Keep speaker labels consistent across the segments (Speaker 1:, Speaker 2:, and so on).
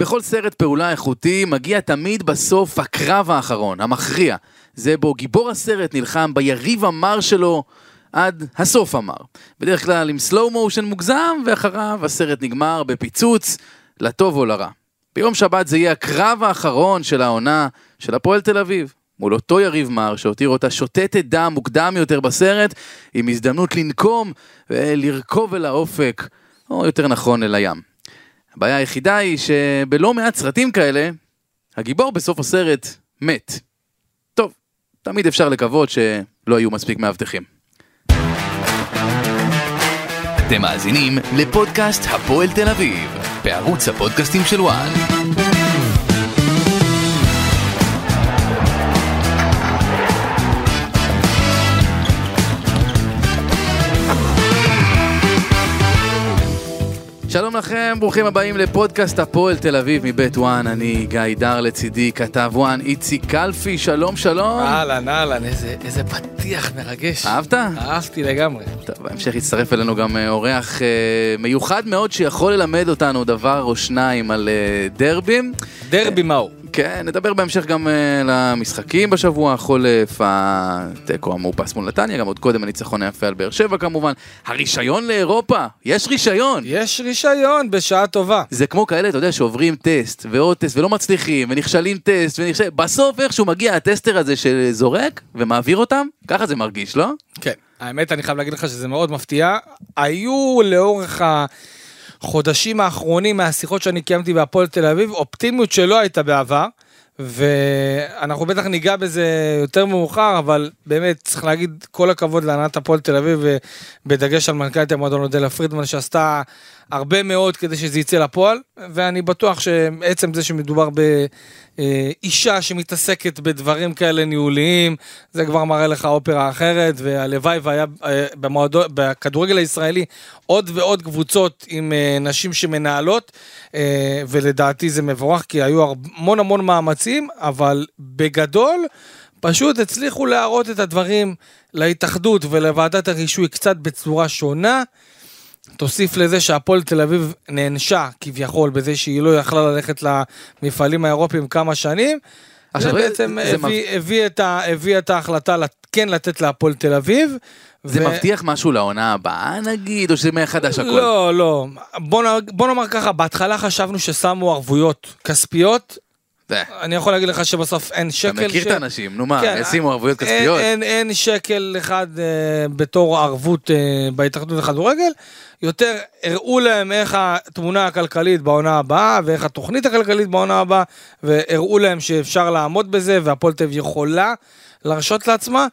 Speaker 1: בכל סרט פעולה איכותי מגיע תמיד בסוף הקרב האחרון, המכריע. זה בו גיבור הסרט נלחם ביריב המר שלו עד הסוף המר. בדרך כלל עם סלואו מושן מוגזם, ואחריו הסרט נגמר בפיצוץ, לטוב או לרע. ביום שבת זה יהיה הקרב האחרון של העונה של הפועל תל אביב. מול אותו יריב מר שהותיר אותה שותתת דם מוקדם יותר בסרט, עם הזדמנות לנקום ולרכוב אל האופק, או יותר נכון אל הים. הבעיה היחידה היא שבלא מעט סרטים כאלה, הגיבור בסוף הסרט מת. טוב, תמיד אפשר לקוות שלא יהיו מספיק מאבטחים.
Speaker 2: אתם מאזינים לפודקאסט הפועל תל אביב, בערוץ הפודקאסטים של וואן.
Speaker 1: שלום לכם, ברוכים הבאים לפודקאסט הפועל תל אביב מבית וואן, אני גיא דר לצידי, כתב וואן, איציק קלפי, שלום שלום.
Speaker 3: אהלן, אהלן, איזה, איזה פתיח מרגש.
Speaker 1: אהבת?
Speaker 3: אהבתי לגמרי.
Speaker 1: טוב, בהמשך יצטרף אלינו גם אה, אורח אה, מיוחד מאוד שיכול ללמד אותנו דבר או שניים על אה, דרבים.
Speaker 3: דרבי מהו?
Speaker 1: כן, נדבר בהמשך גם uh, למשחקים בשבוע החולף, התיקו המאופס מול נתניה, גם עוד קודם הניצחון היפה על באר שבע כמובן. הרישיון לאירופה, יש רישיון.
Speaker 3: יש רישיון בשעה טובה.
Speaker 1: זה כמו כאלה, אתה יודע, שעוברים טסט ועוד טסט ולא מצליחים, ונכשלים טסט, ונכשלים, בסוף איכשהו מגיע הטסטר הזה שזורק ומעביר אותם, ככה זה מרגיש, לא?
Speaker 3: כן, האמת אני חייב להגיד לך שזה מאוד מפתיע. היו לאורך ה... החודשים האחרונים מהשיחות שאני קיימתי בהפועל תל אביב, אופטימיות שלא הייתה בעבר, ואנחנו בטח ניגע בזה יותר מאוחר, אבל באמת צריך להגיד כל הכבוד להנהלת הפועל תל אביב, בדגש על מנכ"לית המועדון אודלה פרידמן שעשתה הרבה מאוד כדי שזה יצא לפועל, ואני בטוח שעצם זה שמדובר באישה שמתעסקת בדברים כאלה ניהוליים, זה כבר מראה לך אופרה אחרת, והלוואי והיה אה, במועדון, בכדורגל הישראלי עוד ועוד קבוצות עם אה, נשים שמנהלות, אה, ולדעתי זה מבורך, כי היו המון המון מאמצים, אבל בגדול, פשוט הצליחו להראות את הדברים להתאחדות ולוועדת הרישוי קצת בצורה שונה. תוסיף לזה שהפועל תל אביב נענשה כביכול בזה שהיא לא יכלה ללכת למפעלים האירופיים כמה שנים. עכשיו, זה בעצם זה הביא, מב... הביא, את ה, הביא את ההחלטה כן לתת להפועל תל אביב.
Speaker 1: זה ו... מבטיח משהו לעונה הבאה נגיד, או שזה מחדש הכל?
Speaker 3: לא, לא. בוא, בוא נאמר ככה, בהתחלה חשבנו ששמו ערבויות כספיות, אני יכול להגיד לך שבסוף אין שקל.
Speaker 1: אתה מכיר. את האנשים, נו מה, כן, שימו ערבויות כספיות?
Speaker 3: אין, שקל אחד אה, בתור ערבות אה, בהתאחדות לכדורגל. יותר הראו להם איך התמונה הכלכלית בעונה הבאה ואיך התוכנית הכלכלית בעונה הבאה והראו להם שאפשר לעמוד בזה והפועל תל אביב יכולה להרשות לעצמה.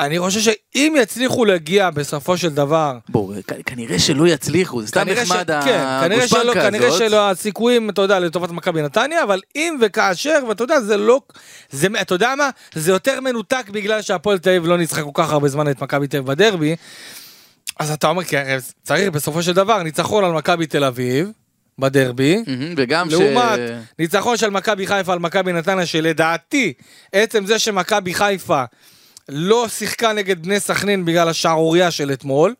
Speaker 3: אני חושב שאם יצליחו להגיע בסופו של דבר...
Speaker 1: בואו, כנראה שלא יצליחו, זה סתם נחמד
Speaker 3: כן, הגושפנקה הזאת. כנראה שלא, הסיכויים, אתה יודע, לטובת מכבי נתניה, אבל אם וכאשר, ואתה יודע, זה לא... זה, אתה יודע מה? זה יותר מנותק בגלל שהפועל תל אביב לא ניצחה כל כך הרבה זמן את מכבי תל אביב בדרבי. אז אתה אומר, כי צריך בסופו של דבר ניצחון על מכבי תל אביב. בדרבי,
Speaker 1: וגם
Speaker 3: לעומת ש... ניצחון של מכבי חיפה על מכבי נתניה, שלדעתי, עצם זה שמכבי חיפה לא שיחקה נגד בני סכנין בגלל השערורייה של אתמול,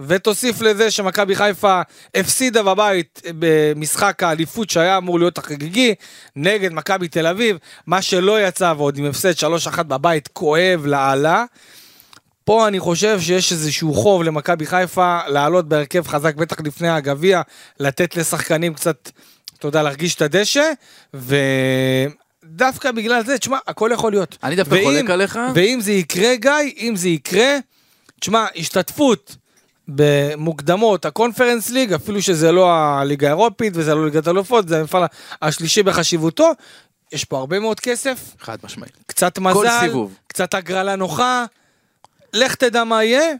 Speaker 3: ותוסיף לזה שמכבי חיפה הפסידה בבית במשחק האליפות שהיה אמור להיות החגיגי נגד מכבי תל אביב, מה שלא יצא ועוד עם הפסד 3-1 בבית כואב לאללה. פה אני חושב שיש איזשהו חוב למכבי חיפה לעלות בהרכב חזק בטח לפני הגביע, לתת לשחקנים קצת, אתה יודע, להרגיש את הדשא, ו... דווקא בגלל זה, תשמע, הכל יכול להיות.
Speaker 1: אני דווקא חולק עליך.
Speaker 3: ואם זה יקרה, גיא, אם זה יקרה, תשמע, השתתפות במוקדמות הקונפרנס ליג, אפילו שזה לא הליגה האירופית וזה לא ליגת אלופות, זה המפעל השלישי בחשיבותו, יש פה הרבה מאוד כסף.
Speaker 1: חד משמעית.
Speaker 3: קצת מזל, קצת הגרלה נוחה, לך תדע מה יהיה.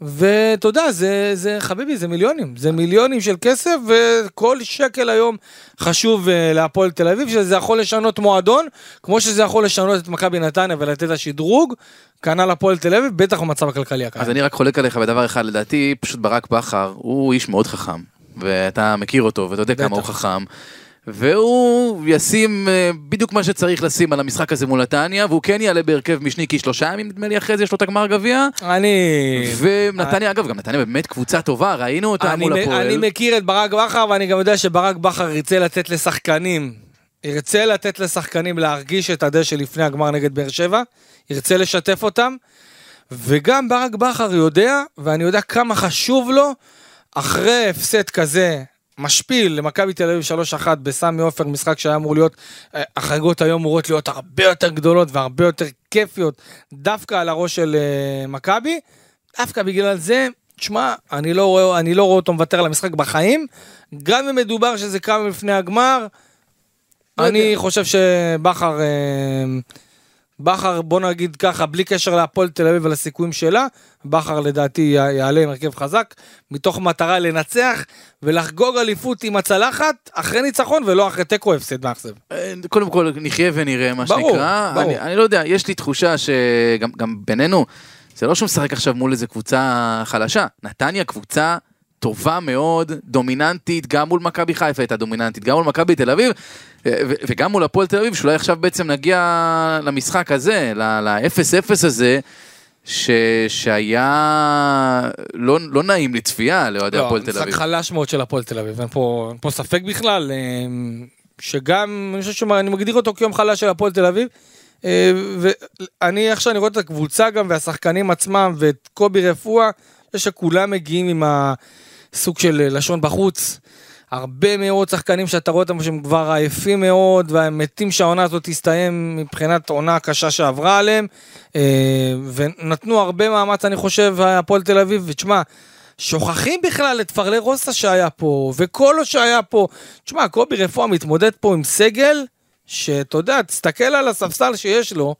Speaker 3: ואתה יודע, זה, זה, חביבי, זה מיליונים. זה מיליונים של כסף, וכל שקל היום חשוב uh, להפועל תל אביב, שזה יכול לשנות מועדון, כמו שזה יכול לשנות את מכבי נתניה ולתת לה שדרוג, כנ"ל הפועל תל אביב, בטח במצב הכלכלי הקיים.
Speaker 1: אז אני רק חולק עליך בדבר אחד, לדעתי, פשוט ברק בכר, הוא איש מאוד חכם, ואתה מכיר אותו, ואתה יודע בטח. כמה הוא חכם. והוא ישים אה, בדיוק מה שצריך לשים על המשחק הזה מול נתניה, והוא כן יעלה בהרכב משני כי שלושה ימים נדמה לי אחרי זה יש לו את הגמר גביע.
Speaker 3: אני...
Speaker 1: ונתניה, אגב, גם נתניה באמת קבוצה טובה, ראינו אותה מול הפועל.
Speaker 3: אני מכיר את ברק בכר ואני גם יודע שברק בכר ירצה לתת לשחקנים, ירצה לתת לשחקנים להרגיש את הדשא לפני הגמר נגד באר שבע, ירצה לשתף אותם, וגם ברק בכר יודע, ואני יודע כמה חשוב לו, אחרי הפסד כזה משפיל למכבי תל אביב 3-1 בסמי עופר, משחק שהיה אמור להיות, אה, החגיגות היו אמורות להיות הרבה יותר גדולות והרבה יותר כיפיות, דווקא על הראש של אה, מכבי, דווקא בגלל זה, תשמע, אני לא רואה, אני לא רואה אותו מוותר על המשחק בחיים, גם אם מדובר שזה קם לפני הגמר,
Speaker 1: לא
Speaker 3: אני
Speaker 1: יודע.
Speaker 3: חושב שבכר, אה, בכר, בוא נגיד ככה, בלי קשר להפועל תל אביב ולסיכויים שלה, בכר לדעתי יעלה עם הרכב חזק, מתוך מטרה לנצח ולחגוג אליפות עם הצלחת, אחרי ניצחון ולא אחרי תיקו הפסד מאכזב.
Speaker 1: אה, קודם כל נחיה ונראה מה
Speaker 3: ברור,
Speaker 1: שנקרא.
Speaker 3: ברור.
Speaker 1: אני, אני לא יודע, יש לי תחושה שגם גם בינינו, זה לא שהוא משחק עכשיו מול איזה קבוצה חלשה. נתניה קבוצה טובה מאוד, דומיננטית, גם מול מכבי חיפה הייתה דומיננטית, גם מול מכבי תל אביב, אה, וגם מול הפועל תל אביב, שאולי עכשיו בעצם נגיע למשחק הזה, ל-0-0 הזה. ש... שהיה לא, לא נעים לצפייה לאוהדי הפועל תל
Speaker 3: לא, משחק
Speaker 1: אביב.
Speaker 3: חלש מאוד של הפועל תל אביב, אין פה, אין פה ספק בכלל, אה, שגם, אני חושב שאני מגדיר אותו כיום חלש של הפועל תל אביב. אה, ואני, איך שאני רואה את הקבוצה גם והשחקנים עצמם ואת קובי רפואה, שכולם מגיעים עם הסוג של אה, לשון בחוץ. הרבה מאוד שחקנים שאתה רואה אותם שהם כבר עייפים מאוד והם מתים שהעונה הזאת תסתיים מבחינת עונה קשה שעברה עליהם. אה, ונתנו הרבה מאמץ אני חושב הפועל תל אביב. ותשמע שוכחים בכלל את פרלי רוסה שהיה פה וקולו שהיה פה. תשמע קובי רפואה מתמודד פה עם סגל שאתה יודע תסתכל על הספסל שיש לו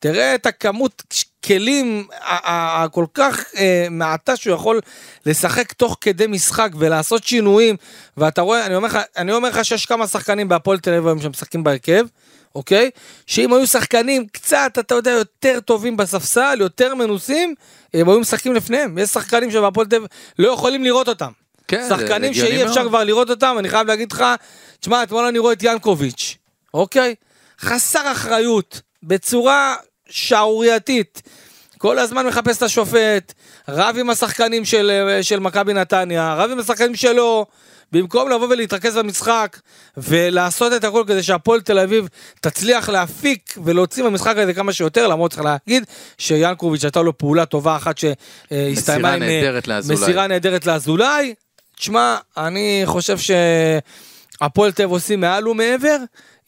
Speaker 3: תראה את הכמות כלים הכל כך אה, מעטה שהוא יכול לשחק תוך כדי משחק ולעשות שינויים. ואתה רואה אני אומר לך אני אומר לך שיש כמה שחקנים בהפועל תל אביב היום שמשחקים בהרכב אוקיי? שאם היו שחקנים קצת אתה יודע יותר טובים בספסל יותר מנוסים הם היו משחקים לפניהם. יש שחקנים שבהפועל תל אביב לא יכולים לראות אותם.
Speaker 1: כן,
Speaker 3: שחקנים שאי אפשר
Speaker 1: מאוד.
Speaker 3: כבר לראות אותם אני חייב להגיד לך תשמע אתמול אני רואה את ינקוביץ' אוקיי? חסר אחריות בצורה שערורייתית. כל הזמן מחפש את השופט, רב עם השחקנים של, של מכבי נתניה, רב עם השחקנים שלו, במקום לבוא ולהתרכז במשחק ולעשות את הכל כדי שהפועל תל אביב תצליח להפיק ולהוציא מהמשחק הזה כמה שיותר, למרות צריך להגיד שיאנקוביץ' הייתה לו פעולה טובה אחת שהסתיימה עם אה. מסירה נהדרת לאזולאי. תשמע, אני חושב שהפועל תל אביב עושים מעל ומעבר.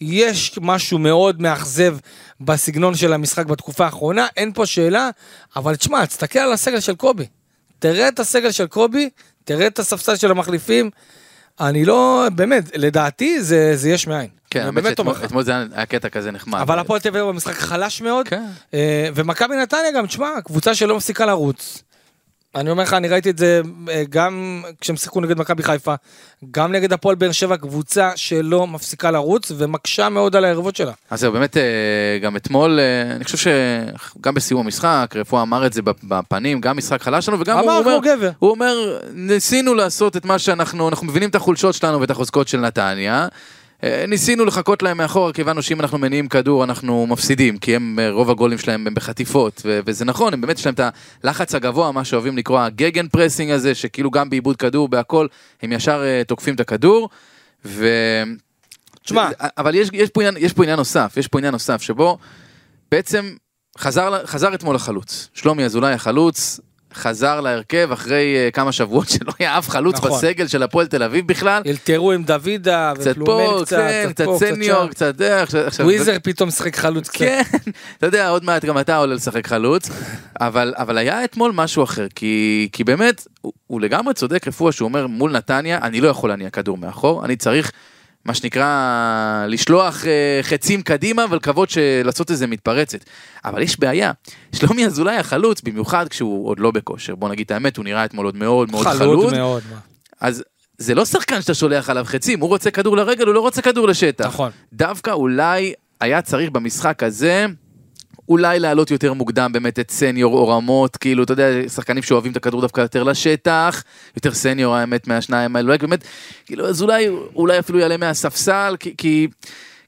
Speaker 3: יש משהו מאוד מאכזב בסגנון של המשחק בתקופה האחרונה, אין פה שאלה, אבל תשמע, תסתכל על הסגל של קובי. תראה את הסגל של קובי, תראה את הספסל של המחליפים. אני לא, באמת, לדעתי זה, זה יש מאין.
Speaker 1: כן,
Speaker 3: אני באמת אומר לך.
Speaker 1: אתמול זה היה קטע כזה נחמד.
Speaker 3: אבל הפועל תל אביב במשחק חלש מאוד,
Speaker 1: כן.
Speaker 3: אה, ומכבי נתניה גם, תשמע, קבוצה שלא מפסיקה לרוץ. אני אומר לך, אני ראיתי את זה אה, גם כשהם שיחקו נגד מכבי חיפה, גם נגד הפועל באר שבע, קבוצה שלא מפסיקה לרוץ ומקשה מאוד על היריבות שלה.
Speaker 1: אז זהו, באמת, אה, גם אתמול, אה, אני חושב שגם בסיום המשחק, רפואה אמר את זה בפנים, גם משחק חלש שלנו, וגם הוא
Speaker 3: אמר
Speaker 1: אומר,
Speaker 3: גבר.
Speaker 1: הוא אומר, ניסינו לעשות את מה שאנחנו, אנחנו מבינים את החולשות שלנו ואת החוזקות של נתניה. אה, ניסינו לחכות להם מאחורה, כי הבנו שאם אנחנו מניעים כדור אנחנו מפסידים, כי הם, אה, רוב הגולים שלהם הם בחטיפות, ו- וזה נכון, הם באמת יש להם את הלחץ הגבוה, מה שאוהבים לקרוא ה gegenpressing הזה, שכאילו גם בעיבוד כדור, בהכל, הם ישר אה, תוקפים את הכדור, ו...
Speaker 3: תשמע.
Speaker 1: אבל יש, יש, פה עניין, יש פה עניין נוסף, יש פה עניין נוסף, שבו בעצם חזר, חזר אתמול החלוץ. שלומי אזולאי החלוץ, חזר להרכב אחרי uh, כמה שבועות שלא היה אף חלוץ
Speaker 3: נכון.
Speaker 1: בסגל של הפועל תל אביב בכלל.
Speaker 3: אלתרו עם דוידה,
Speaker 1: קצת פה,
Speaker 3: קצת,
Speaker 1: כן, קצת
Speaker 3: פה,
Speaker 1: סניור. קצת זה, עכשיו... עכשיו-
Speaker 3: וויזר פתאום משחק חלוץ קצת.
Speaker 1: כן, אתה יודע, עוד מעט גם אתה עולה לשחק חלוץ, אבל, אבל היה אתמול משהו אחר, כי, כי באמת, הוא, הוא לגמרי צודק רפואה שהוא אומר מול נתניה, אני לא יכול להניע כדור מאחור, אני צריך, מה שנקרא, לשלוח אה, חצים קדימה ולקוות לעשות איזה מתפרצת. אבל יש בעיה, שלומי אזולאי החלוץ, במיוחד כשהוא עוד לא בכושר, בוא נגיד את האמת, הוא נראה אתמול עוד מאוד מאוד
Speaker 3: חלוד
Speaker 1: חלוד,
Speaker 3: מאוד.
Speaker 1: אז זה לא שחקן שאתה שולח עליו חצים, הוא רוצה כדור לרגל, הוא לא רוצה כדור לשטח.
Speaker 3: נכון.
Speaker 1: דווקא אולי היה צריך במשחק הזה אולי לעלות יותר מוקדם באמת את סניור או רמות, כאילו, אתה יודע, שחקנים שאוהבים את הכדור דווקא יותר לשטח, יותר סניור האמת מהשניים האלה, אולי באמת, כאילו, אז אולי, אולי אפילו יעלה מהספסל, כי... כי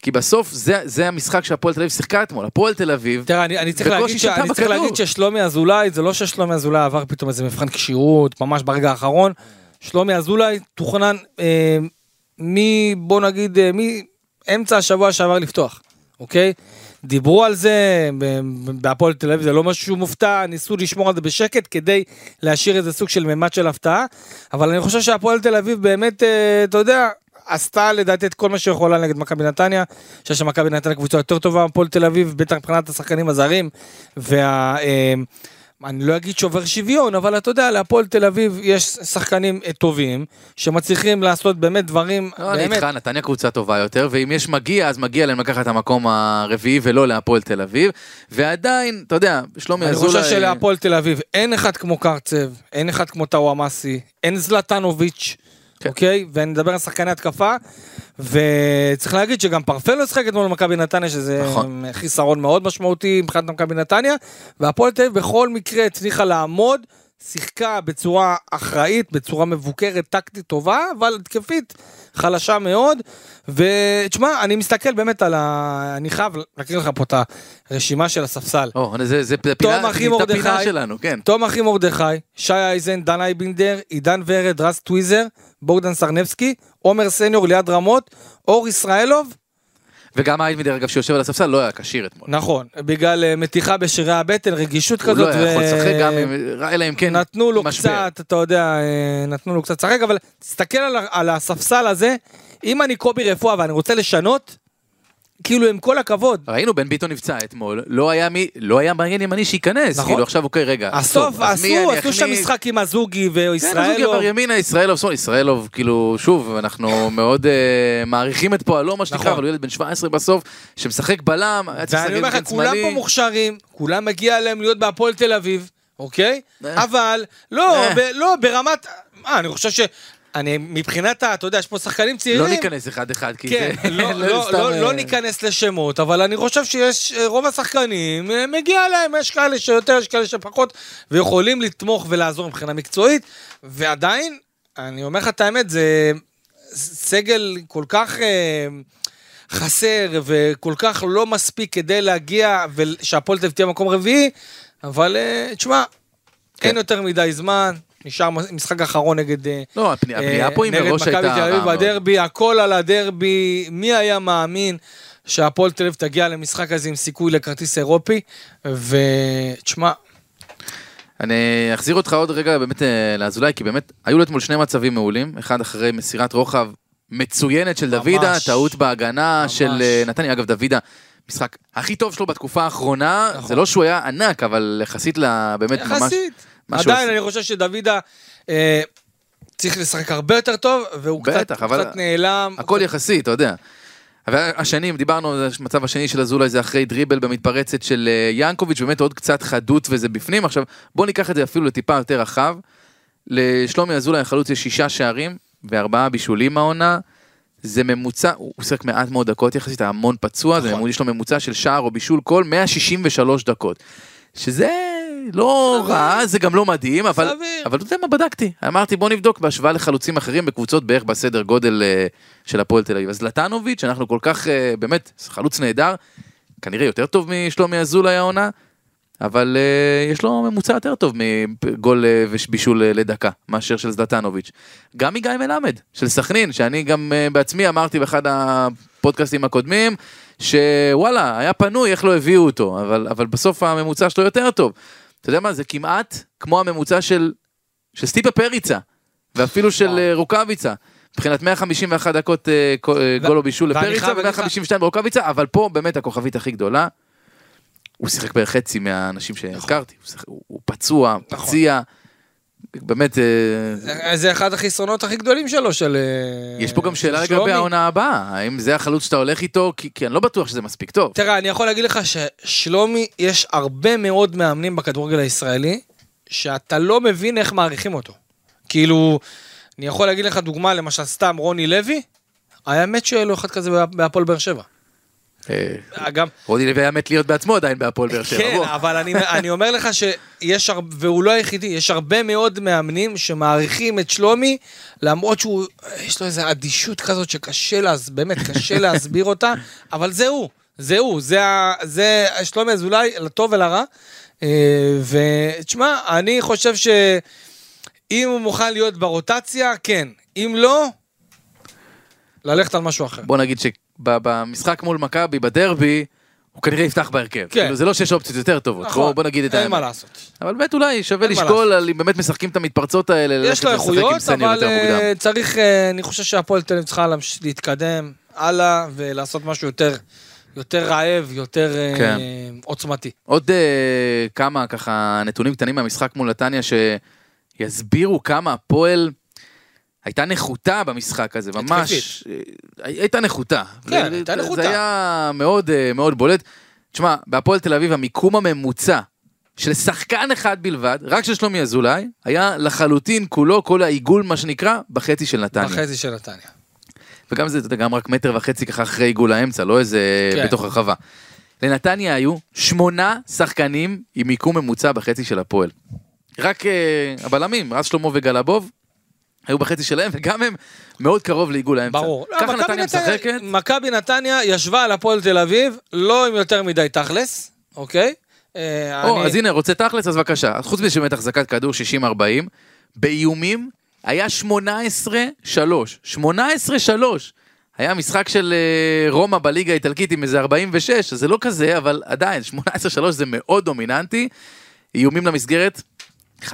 Speaker 1: כי בסוף זה, זה המשחק שהפועל תל אביב שיחקה אתמול, הפועל תל אביב,
Speaker 3: תראה, אני, אני צריך, להגיד, ש... אני צריך. להגיד ששלומי אזולאי, זה לא ששלומי אזולאי עבר פתאום איזה מבחן כשירות, ממש ברגע האחרון. שלומי אזולאי תוכנן אה, מ... בוא נגיד, אה, מאמצע השבוע שעבר לפתוח, אוקיי? דיברו על זה, בהפועל תל אביב זה לא משהו מופתע, ניסו לשמור על זה בשקט כדי להשאיר איזה סוג של ממד של הפתעה, אבל אני חושב שהפועל תל אביב באמת, אה, אתה יודע, עשתה לדעתי את כל מה שיכולה נגד מכבי נתניה, אני חושב שמכבי נתניה קבוצה יותר טובה מהפועל תל אביב, בטח מבחינת השחקנים הזרים, וה... אני לא אגיד שובר שוויון, אבל אתה יודע, להפועל תל אביב יש שחקנים אה, טובים, שמצליחים לעשות באמת דברים,
Speaker 1: לא, אני
Speaker 3: באמת,
Speaker 1: איתך, נתניה קבוצה טובה יותר, ואם יש מגיע, אז מגיע להם לקחת את המקום הרביעי ולא להפועל תל אביב, ועדיין, אתה יודע, שלומי
Speaker 3: אני
Speaker 1: אזולאי...
Speaker 3: חושב שלהפועל תל אביב אין אחד כמו קרצב, אין אחד כמו טאוואמאסי, אין זלטנוביץ',
Speaker 1: כן.
Speaker 3: אוקיי? ואני מדבר על שחקני התקפה, וצריך להגיד שגם פרפל לא שיחק אתמול במכבי נתניה, שזה
Speaker 1: נכון.
Speaker 3: חיסרון מאוד משמעותי מבחינת מכבי נתניה, והפועל תל אביב בכל מקרה הצליחה לעמוד. שיחקה בצורה אחראית, בצורה מבוקרת, טקטית טובה, אבל התקפית חלשה מאוד. ותשמע, אני מסתכל באמת על ה... אני חייב להקריא לך פה את הרשימה של הספסל.
Speaker 1: או, זה, זה פינה, הפינה שלנו, כן.
Speaker 3: תום אחי מרדכי, שי אייזן, דן אייבינדר, עידן ורד, רז טוויזר, בוגדן סרנבסקי, עומר סניור, ליעד רמות, אור ישראלוב,
Speaker 1: וגם איידמידר, אגב, שיושב על הספסל, לא היה כשיר אתמול.
Speaker 3: נכון, בגלל אה, מתיחה בשירי הבטן, רגישות
Speaker 1: הוא
Speaker 3: כזאת,
Speaker 1: לא היה יכול לשחק גם, אם- אלא אם כן
Speaker 3: נתנו לו
Speaker 1: משבר.
Speaker 3: קצת, אתה יודע, אה, נתנו לו קצת לשחק, אבל תסתכל על, על הספסל הזה, אם אני קובי רפואה ואני רוצה לשנות, כאילו עם כל הכבוד,
Speaker 1: ראינו, בן ביטון נפצע אתמול, לא היה מי, לא היה מגן ימני שייכנס,
Speaker 3: נכון.
Speaker 1: כאילו עכשיו אוקיי, רגע, טוב,
Speaker 3: עשו, עשו שם? משחק עם הזוגי
Speaker 1: כן, אז הוא
Speaker 3: וישראלוב,
Speaker 1: גבר ימינה, ישראלוב, שמאל, ישראלוב, כאילו, שוב, אנחנו מאוד אה, מעריכים את פועלו, מה שנקרא,
Speaker 3: נכון.
Speaker 1: אבל הוא ילד בן 17 בסוף, שמשחק בלם, היה צריך
Speaker 3: ואני
Speaker 1: לשחק
Speaker 3: אומר לך,
Speaker 1: מגן
Speaker 3: כולם פה
Speaker 1: שמאלי.
Speaker 3: מוכשרים, כולם מגיע להם להיות בהפועל תל אביב, אוקיי?
Speaker 1: אה.
Speaker 3: אבל, לא,
Speaker 1: אה.
Speaker 3: לא, ברמת, אה, אני חושב ש... אני, מבחינת, ה- אתה יודע, יש פה שחקנים צעירים.
Speaker 1: לא ניכנס אחד אחד, כי
Speaker 3: כן,
Speaker 1: זה...
Speaker 3: לא, לא,
Speaker 1: סתם,
Speaker 3: לא,
Speaker 1: אה,
Speaker 3: לא ניכנס לשמות, אבל אני חושב שיש, אה, רוב השחקנים, אה, מגיע להם, יש כאלה שיותר, יש כאלה שפחות, ויכולים לתמוך ולעזור מבחינה מקצועית, ועדיין, אני אומר לך את האמת, זה סגל כל כך אה, חסר, וכל כך לא מספיק כדי להגיע, ושהפועל תל אביב תהיה מקום רביעי, אבל תשמע,
Speaker 1: כן.
Speaker 3: אין יותר מדי זמן. נשאר משחק אחרון נגד... אה,
Speaker 1: לא, הפני- הפנייה פה היא
Speaker 3: נגד
Speaker 1: מראש
Speaker 3: מכבי
Speaker 1: הייתה
Speaker 3: תל אביב
Speaker 1: רעה מאוד.
Speaker 3: בדרבי, הכל על הדרבי, מי היה מאמין שהפועל תל אביב תגיע למשחק הזה עם סיכוי לכרטיס אירופי, ותשמע,
Speaker 1: אני אחזיר אותך עוד רגע באמת אה, לאזולאי, כי באמת היו לו אתמול שני מצבים מעולים, אחד אחרי מסירת רוחב מצוינת של. דוידה, טעות בהגנה
Speaker 3: ממש.
Speaker 1: של אה, נתניה, אגב דוידה, משחק הכי טוב שלו בתקופה האחרונה,
Speaker 3: נכון.
Speaker 1: זה לא שהוא היה ענק, אבל יחסית ל... באמת ממש...
Speaker 3: יחסית. עדיין. אני חושב שדוידה אה, צריך לשחק הרבה יותר טוב, והוא קצת,
Speaker 1: בטח, אבל-
Speaker 3: קצת נעלם.
Speaker 1: הכל יחסי, אתה יודע. אבל השני, דיברנו, זה המצב השני של אזולאי זה אחרי דריבל במתפרצת של אה, ינקוביץ', באמת עוד קצת חדות וזה בפנים. עכשיו, בוא ניקח את זה אפילו לטיפה יותר רחב. לשלומי אזולאי החלוץ יש שישה שערים וארבעה בישולים העונה. זה ממוצע, הוא שיחק מעט מאוד דקות יחסית, המון פצוע, זה
Speaker 3: נכון.
Speaker 1: ממוצע, יש לו ממוצע של שער או בישול כל 163 דקות. שזה לא. רע, זה גם לא מדהים, אבל,
Speaker 3: סביר.
Speaker 1: אבל אתה יודע מה, בדקתי. אמרתי בוא נבדוק בהשוואה לחלוצים אחרים בקבוצות בערך בסדר גודל אה, של הפועל תל אביב. אז לטנוביץ', שאנחנו כל כך, אה, באמת, חלוץ נהדר, כנראה יותר טוב משלומי אזולאי העונה, אבל אה, יש לו ממוצע יותר טוב מגול ובישול לדקה, מאשר של זלטנוביץ'. גם מגיא מלמד, של סכנין, שאני גם בעצמי אמרתי באחד הפודקאסטים הקודמים, שוואלה, היה פנוי, איך לא הביאו אותו, אבל, אבל בסוף הממוצע שלו יותר טוב. אתה יודע מה, זה כמעט כמו הממוצע של, של סטיפה פריצה, ואפילו של. אה, רוקאביצה. מבחינת 151 דקות אה, אה,
Speaker 3: ו-
Speaker 1: גול או בישול לפריצה
Speaker 3: חייב להגיד לך-
Speaker 1: ו-152 ברוקאביצה, אבל פה באמת הכוכבית הכי גדולה. הוא שיחק בערך חצי מהאנשים שהזכרתי, הוא, פצוע,
Speaker 3: נכון.
Speaker 1: פציע, באמת, אה,
Speaker 3: זה- זה אחד החסרונות הכי גדולים שלו, של... אה,
Speaker 1: יש פה גם שאלה לגבי
Speaker 3: שלומי.
Speaker 1: העונה הבאה, האם זה החלוץ שאתה הולך איתו, כי, כי אני לא בטוח שזה מספיק טוב.
Speaker 3: תראה, אני יכול להגיד לך ששלומי, יש הרבה מאוד מאמנים בכדורגל הישראלי, שאתה לא מבין איך מעריכים אותו. כאילו, אני יכול להגיד לך דוגמה, למשל סתם רוני לוי, היה מת שיהיה לו אחד כזה בה- בהפועל באר שבע.
Speaker 1: אה,
Speaker 3: גם,
Speaker 1: רודי לוי היה מת להיות בעצמו עדיין בהפועל באר שבע.
Speaker 3: כן. אבל אני, אני אומר לך שיש, הר- והוא לא היחידי, יש הרבה מאוד מאמנים שמעריכים את שלומי, למרות שהוא, יש לו איזו אדישות כזאת שקשה להס... באמת קשה להסביר אותה, אבל זה הוא, זה הוא, זה, זה שלומי אזולאי, לטוב ולרע. אה, ותשמע, אני חושב שאם הוא מוכן להיות ברוטציה, כן. אם לא, ללכת על משהו אחר.
Speaker 1: בוא נגיד שבמשחק מול מכבי בדרבי, הוא כנראה יפתח בהרכב.
Speaker 3: כן.
Speaker 1: כאילו, זה לא שיש אופציות יותר טובות.
Speaker 3: נכון,
Speaker 1: בוא- בוא נגיד את
Speaker 3: אין מה
Speaker 1: האמת.
Speaker 3: לעשות.
Speaker 1: אבל באמת אולי שווה לשקול על אם באמת משחקים את המתפרצות האלה.
Speaker 3: יש לו איכויות, אבל. אה, צריך, אה, אני חושב שהפועל תל אביב צריכה להתקדם הלאה ולעשות משהו יותר, יותר רעב, יותר אה,
Speaker 1: כן.
Speaker 3: עוצמתי.
Speaker 1: עוד אה, כמה ככה נתונים קטנים מהמשחק מול נתניה שיסבירו כמה הפועל הייתה נחותה במשחק הזה, ממש. אה, הייתה נחותה.
Speaker 3: כן, הייתה נחותה.
Speaker 1: זה היה מאוד אה, מאוד בולט. תשמע, בהפועל תל אביב המיקום הממוצע של שחקן אחד בלבד, רק של שלומי אזולאי, היה לחלוטין כולו, כל העיגול מה שנקרא, בחצי של נתניה.
Speaker 3: בחצי של נתניה.
Speaker 1: וגם זה, אתה יודע, גם רק מטר וחצי ככה אחרי עיגול האמצע, לא איזה
Speaker 3: כן.
Speaker 1: בתוך הרחבה. לנתניה היו שמונה שחקנים עם מיקום ממוצע בחצי של הפועל. רק אה, הבלמים, רז שלמה וגלבוב, היו בחצי שלהם, וגם הם מאוד קרוב לעיגול האמצע.
Speaker 3: ברור. לא,
Speaker 1: ככה
Speaker 3: מכבי
Speaker 1: נתניה משחקת.
Speaker 3: מכבי נתניה ישבה על הפועל תל אביב, לא עם יותר מדי תכלס, אוקיי? אה,
Speaker 1: או,
Speaker 3: אני-
Speaker 1: אז הנה, רוצה תכלס, אז בבקשה. אז חוץ מזה שבאמת החזקת כדור 60-40, באיומים היה 18-3. 18-3. היה משחק של אה, רומא בליגה האיטלקית עם איזה 46, אז זה לא כזה, אבל עדיין, 18-3 זה מאוד דומיננטי. איומים למסגרת, 5-1.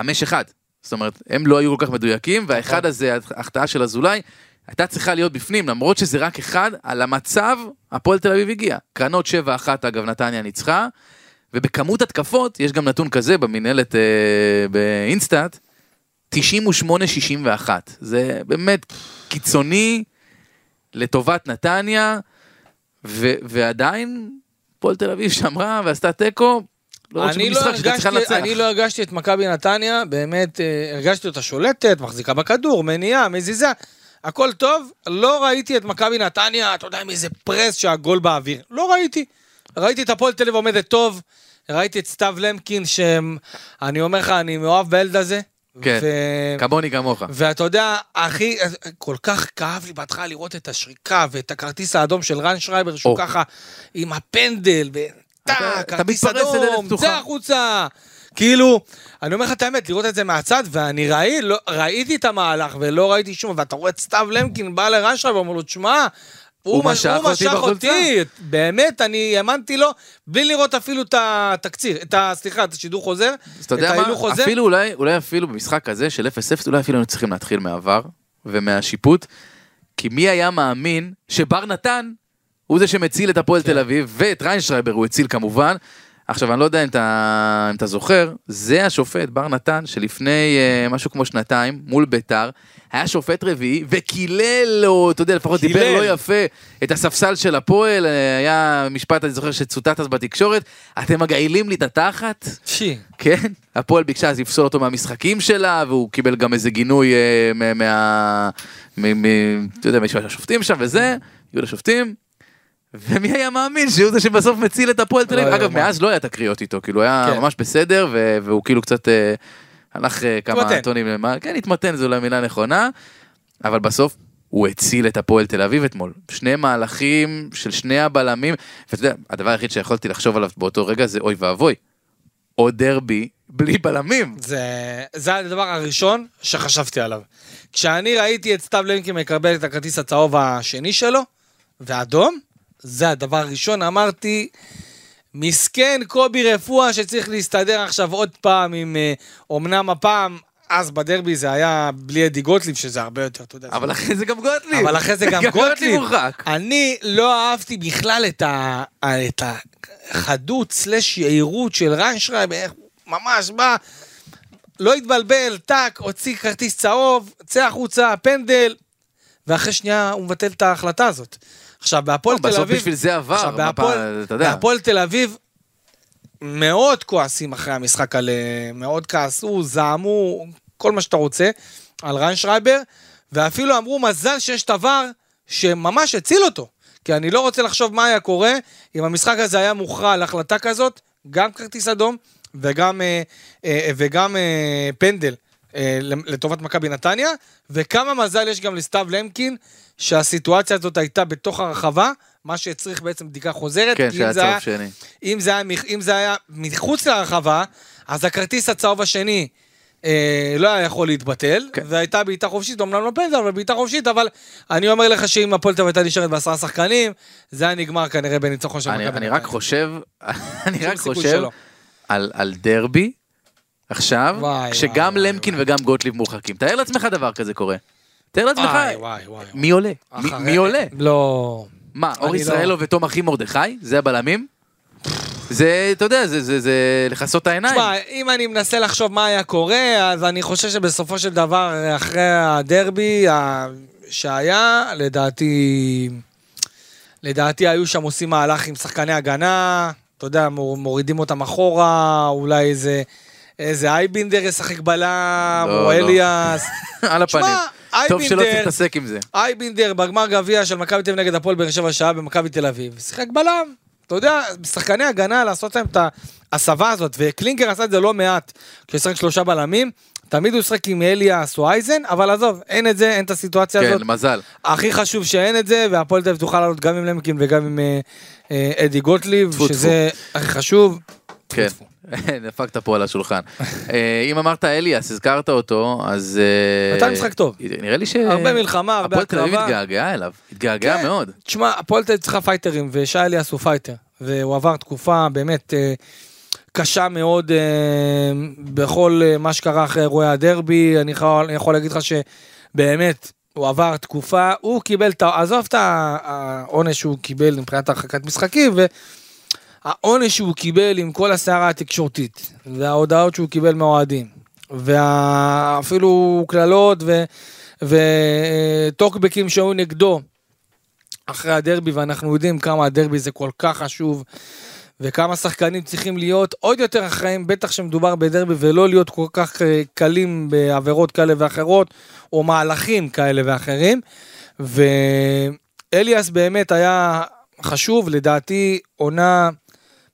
Speaker 1: זאת אומרת, הם לא היו כל כך מדויקים, והאחד הזה, ההחטאה של אזולאי, הייתה צריכה להיות בפנים, למרות שזה רק אחד, על המצב, הפועל תל אביב הגיע. קרנות 7-1, אגב, נתניה ניצחה, ובכמות התקפות, יש גם נתון כזה במינהלת אה, באינסטאט, 98-61. זה באמת קיצוני לטובת נתניה, ו- ועדיין הפועל תל אביב שמרה ועשתה תיקו. לא
Speaker 3: אני לא,
Speaker 1: שבמשחק שאתה צריכה
Speaker 3: הרגשתי,
Speaker 1: לנצח.
Speaker 3: אני לא הרגשתי את מכבי נתניה, באמת אה, הרגשתי אותה שולטת, מחזיקה בכדור, מניעה, מזיזה, הכל טוב, לא ראיתי את מכבי נתניה, אתה יודע, עם איזה פרס שהגול באוויר, לא ראיתי. ראיתי את הפועל תל אביב עומדת טוב, ראיתי את סתיו למקין, שאני אומר לך, אני מאוהב בילד הזה.
Speaker 1: כן,
Speaker 3: ו...
Speaker 1: כמוני כמוך.
Speaker 3: ואתה יודע, הכי, כל כך כאב לי בהתחלה לראות את השריקה ואת הכרטיס האדום של רן שרייבר, שהוא
Speaker 1: או.
Speaker 3: ככה עם הפנדל,
Speaker 1: אתה-
Speaker 3: אדום,
Speaker 1: פתוחה.
Speaker 3: צא החוצה. כאילו, אני אומר לך את האמת, לראות את זה מהצד, ואני ראי, לא, ראיתי את המהלך ולא ראיתי שום, ואתה רואה את סתיו למקין בא שרייבר ואומר לו, תשמע,
Speaker 1: הוא
Speaker 3: מש-
Speaker 1: משך אותי בחולצה."
Speaker 3: באמת, אני האמנתי לו, בלי לראות אפילו את התקציר, את ה... סליחה, את השידור חוזר, את ההילוך חוזר.
Speaker 1: אפילו אולי, אולי אפילו במשחק כזה של 0-0, אולי אפילו היינו צריכים להתחיל מה-VAR ומהשיפוט, כי מי היה מאמין שבר נתן הוא זה שמציל את הפועל
Speaker 3: כן.
Speaker 1: תל אביב, ואת ריינשרייבר הוא הציל כמובן. עכשיו, אני לא יודע אם אתה, אם אתה זוכר, זה השופט, בר נתן, שלפני אה, משהו כמו שנתיים, מול ביתר, היה שופט רביעי, וקילל לו, אתה יודע, לפחות דיבר
Speaker 3: קילל.
Speaker 1: לא יפה, את הספסל של הפועל, אה, היה משפט, אני זוכר, שצוטט אז בתקשורת, אתם מגעילים לי את התחת.
Speaker 3: שי.
Speaker 1: כן, הפועל ביקשה אז לפסול אותו מהמשחקים שלה, והוא קיבל גם איזה גינוי אה, מה... אתה יודע, מהשופטים שם וזה, הגיעו לשופטים. ומי היה מאמין שהוא זה שבסוף מציל את הפועל תל אביב?
Speaker 3: לא
Speaker 1: אגב,
Speaker 3: יאומן.
Speaker 1: מאז לא היה תקריות איתו, כאילו, היה
Speaker 3: כן.
Speaker 1: ממש בסדר, והוא כאילו קצת אה, הלך אה, כמה. טונים למעלה, כן, התמתן, זו אולי מילה נכונה, אבל בסוף הוא הציל את הפועל תל אביב אתמול. שני מהלכים של שני הבלמים, ואתה יודע, הדבר היחיד שיכולתי לחשוב עליו באותו רגע זה אוי ואבוי. עוד דרבי בלי בלמים.
Speaker 3: זה, זה הדבר הראשון שחשבתי עליו. כשאני ראיתי את סתיו למקין מקבל את הכרטיס הצהוב השני שלו, ואדום, זה הדבר הראשון, אמרתי, מסכן קובי רפואה שצריך להסתדר עכשיו עוד פעם עם... אה, אומנם הפעם, אז בדרבי זה היה בלי אדי גוטליב, שזה הרבה יותר, אתה יודע.
Speaker 1: אבל אחרי זה גם גוטליב.
Speaker 3: אבל אחרי זה גם גוטליב. אני לא אהבתי בכלל את, ה... את החדות סלש יהירות של ריינשרייבר, איך ממש בא, לא התבלבל, טאק, הוציא כרטיס צהוב, צא החוצה, פנדל, ואחרי שנייה הוא מבטל את ההחלטה הזאת. עכשיו, בהפועל
Speaker 1: לא,
Speaker 3: תל
Speaker 1: בסוף
Speaker 3: אביב...
Speaker 1: בשביל זה VAR,
Speaker 3: עכשיו, בהפועל,
Speaker 1: אתה יודע.
Speaker 3: בהפועל תל אביב מאוד כועסים אחרי המשחק על... מאוד כעסו, זעמו, כל מה שאתה רוצה, על ריינשרייבר, ואפילו אמרו מזל שיש VAR שממש הציל אותו. כי אני לא רוצה לחשוב מה היה קורה אם המשחק הזה היה מוכרע על החלטה כזאת, גם כרטיס אדום וגם, אה, אה, וגם אה, פנדל אה, לטובת מכבי נתניה, וכמה מזל יש גם לסתיו למקין, שהסיטואציה הזאת הייתה בתוך הרחבה, מה שהצריך בעצם בדיקה חוזרת.
Speaker 1: כן, שהיה צהוב
Speaker 3: היה-
Speaker 1: שני.
Speaker 3: אם זה, היה, אם זה היה מחוץ לרחבה, אז הכרטיס הצהוב השני אה, לא היה יכול להתבטל,
Speaker 1: כן.
Speaker 3: והייתה בעיטה חופשית, אמנם לא פנדל, אבל בעיטה חופשית, אבל אני אומר לך שאם הפועל תל אביב הייתה נשארת בעשרה שחקנים, זה היה נגמר כנראה בניצחון של מכבי
Speaker 1: אני, אני. רק חושב, אני רק חושב. על, על דרבי עכשיו,
Speaker 3: וואי,
Speaker 1: כשגם
Speaker 3: וואי,
Speaker 1: למקין וגם גוטליב מורחקים. תאר לעצמך דבר כזה קורה. תאר לעצמך. מי עולה? מי, עולה?
Speaker 3: לא...
Speaker 1: מה, אור
Speaker 3: לא-
Speaker 1: ישראלו ותום אחי מרדכי? זה הבלמים? זה, אתה יודע, זה, זה, זה לכסות את העיניים.
Speaker 3: תשמע, אם אני מנסה לחשוב מה היה קורה, אז אני חושב שבסופו של דבר, אחרי הדרבי שהיה, לדעתי, לדעתי היו שם עושים מהלך עם שחקני הגנה, אתה יודע, מור- מורידים אותם אחורה, אולי איזה... איזה אייבינדר ישחק בלם,
Speaker 1: לא,
Speaker 3: או
Speaker 1: לא.
Speaker 3: אליאס.
Speaker 1: על הפנים. טוב שלא להתעסק עם זה.
Speaker 3: אייבינדר בגמר גביע של מכבי תל אביב נגד הפועל באר שבע שעה במכבי תל אביב, שיחק בלם. אתה יודע, שחקני הגנה לעשות להם את ההסבה הזאת, וקלינגר עשה את זה לא מעט, כשהוא שיחק שלושה בלמים, תמיד הוא שיחק עם אליאס או אייזן, אבל עזוב, אין את זה, אין את הסיטואציה הזאת.
Speaker 1: כן, מזל.
Speaker 3: הכי חשוב שאין את זה, והפועל תל אביב תוכל לעלות גם עם למקין וגם עם אה, אה, אדי גוטליב,
Speaker 1: טפו,
Speaker 3: שזה הכי חשוב.
Speaker 1: כן, דפקת פה על השולחן. אה, אם אמרת אליאס, הזכרת אותו, אז... אה,
Speaker 3: נתן משחק טוב.
Speaker 1: נראה לי ש...
Speaker 3: הרבה מלחמה, הרבה
Speaker 1: הפועל תל אביב
Speaker 3: הקרבה.
Speaker 1: התגעגעה אליו, התגעגעה
Speaker 3: כן.
Speaker 1: מאוד.
Speaker 3: תשמע, הפועל תל אביב צריכה פייטרים, ושי אליאס הוא פייטר, והוא עבר תקופה באמת אה, קשה מאוד אה, בכל אה, מה שקרה אחרי אירועי הדרבי, אני יכול, להגיד לך שבאמת, הוא עבר תקופה, הוא קיבל את, ה- עזוב את העונש שהוא קיבל מבחינת הרחקת משחקים, והעונש שהוא קיבל עם כל הסערה התקשורתית, וההודעות שהוא קיבל מהאוהדים, ואפילו קללות ו- וטוקבקים שהיו נגדו, אחרי הדרבי, ואנחנו יודעים כמה הדרבי זה כל כך חשוב, וכמה שחקנים צריכים להיות עוד יותר אחראים, בטח שמדובר בדרבי, ולא להיות כל כך אה, קלים בעבירות כאלה ואחרות, או מהלכים כאלה ואחרים. ואליאס באמת היה חשוב, לדעתי, עונה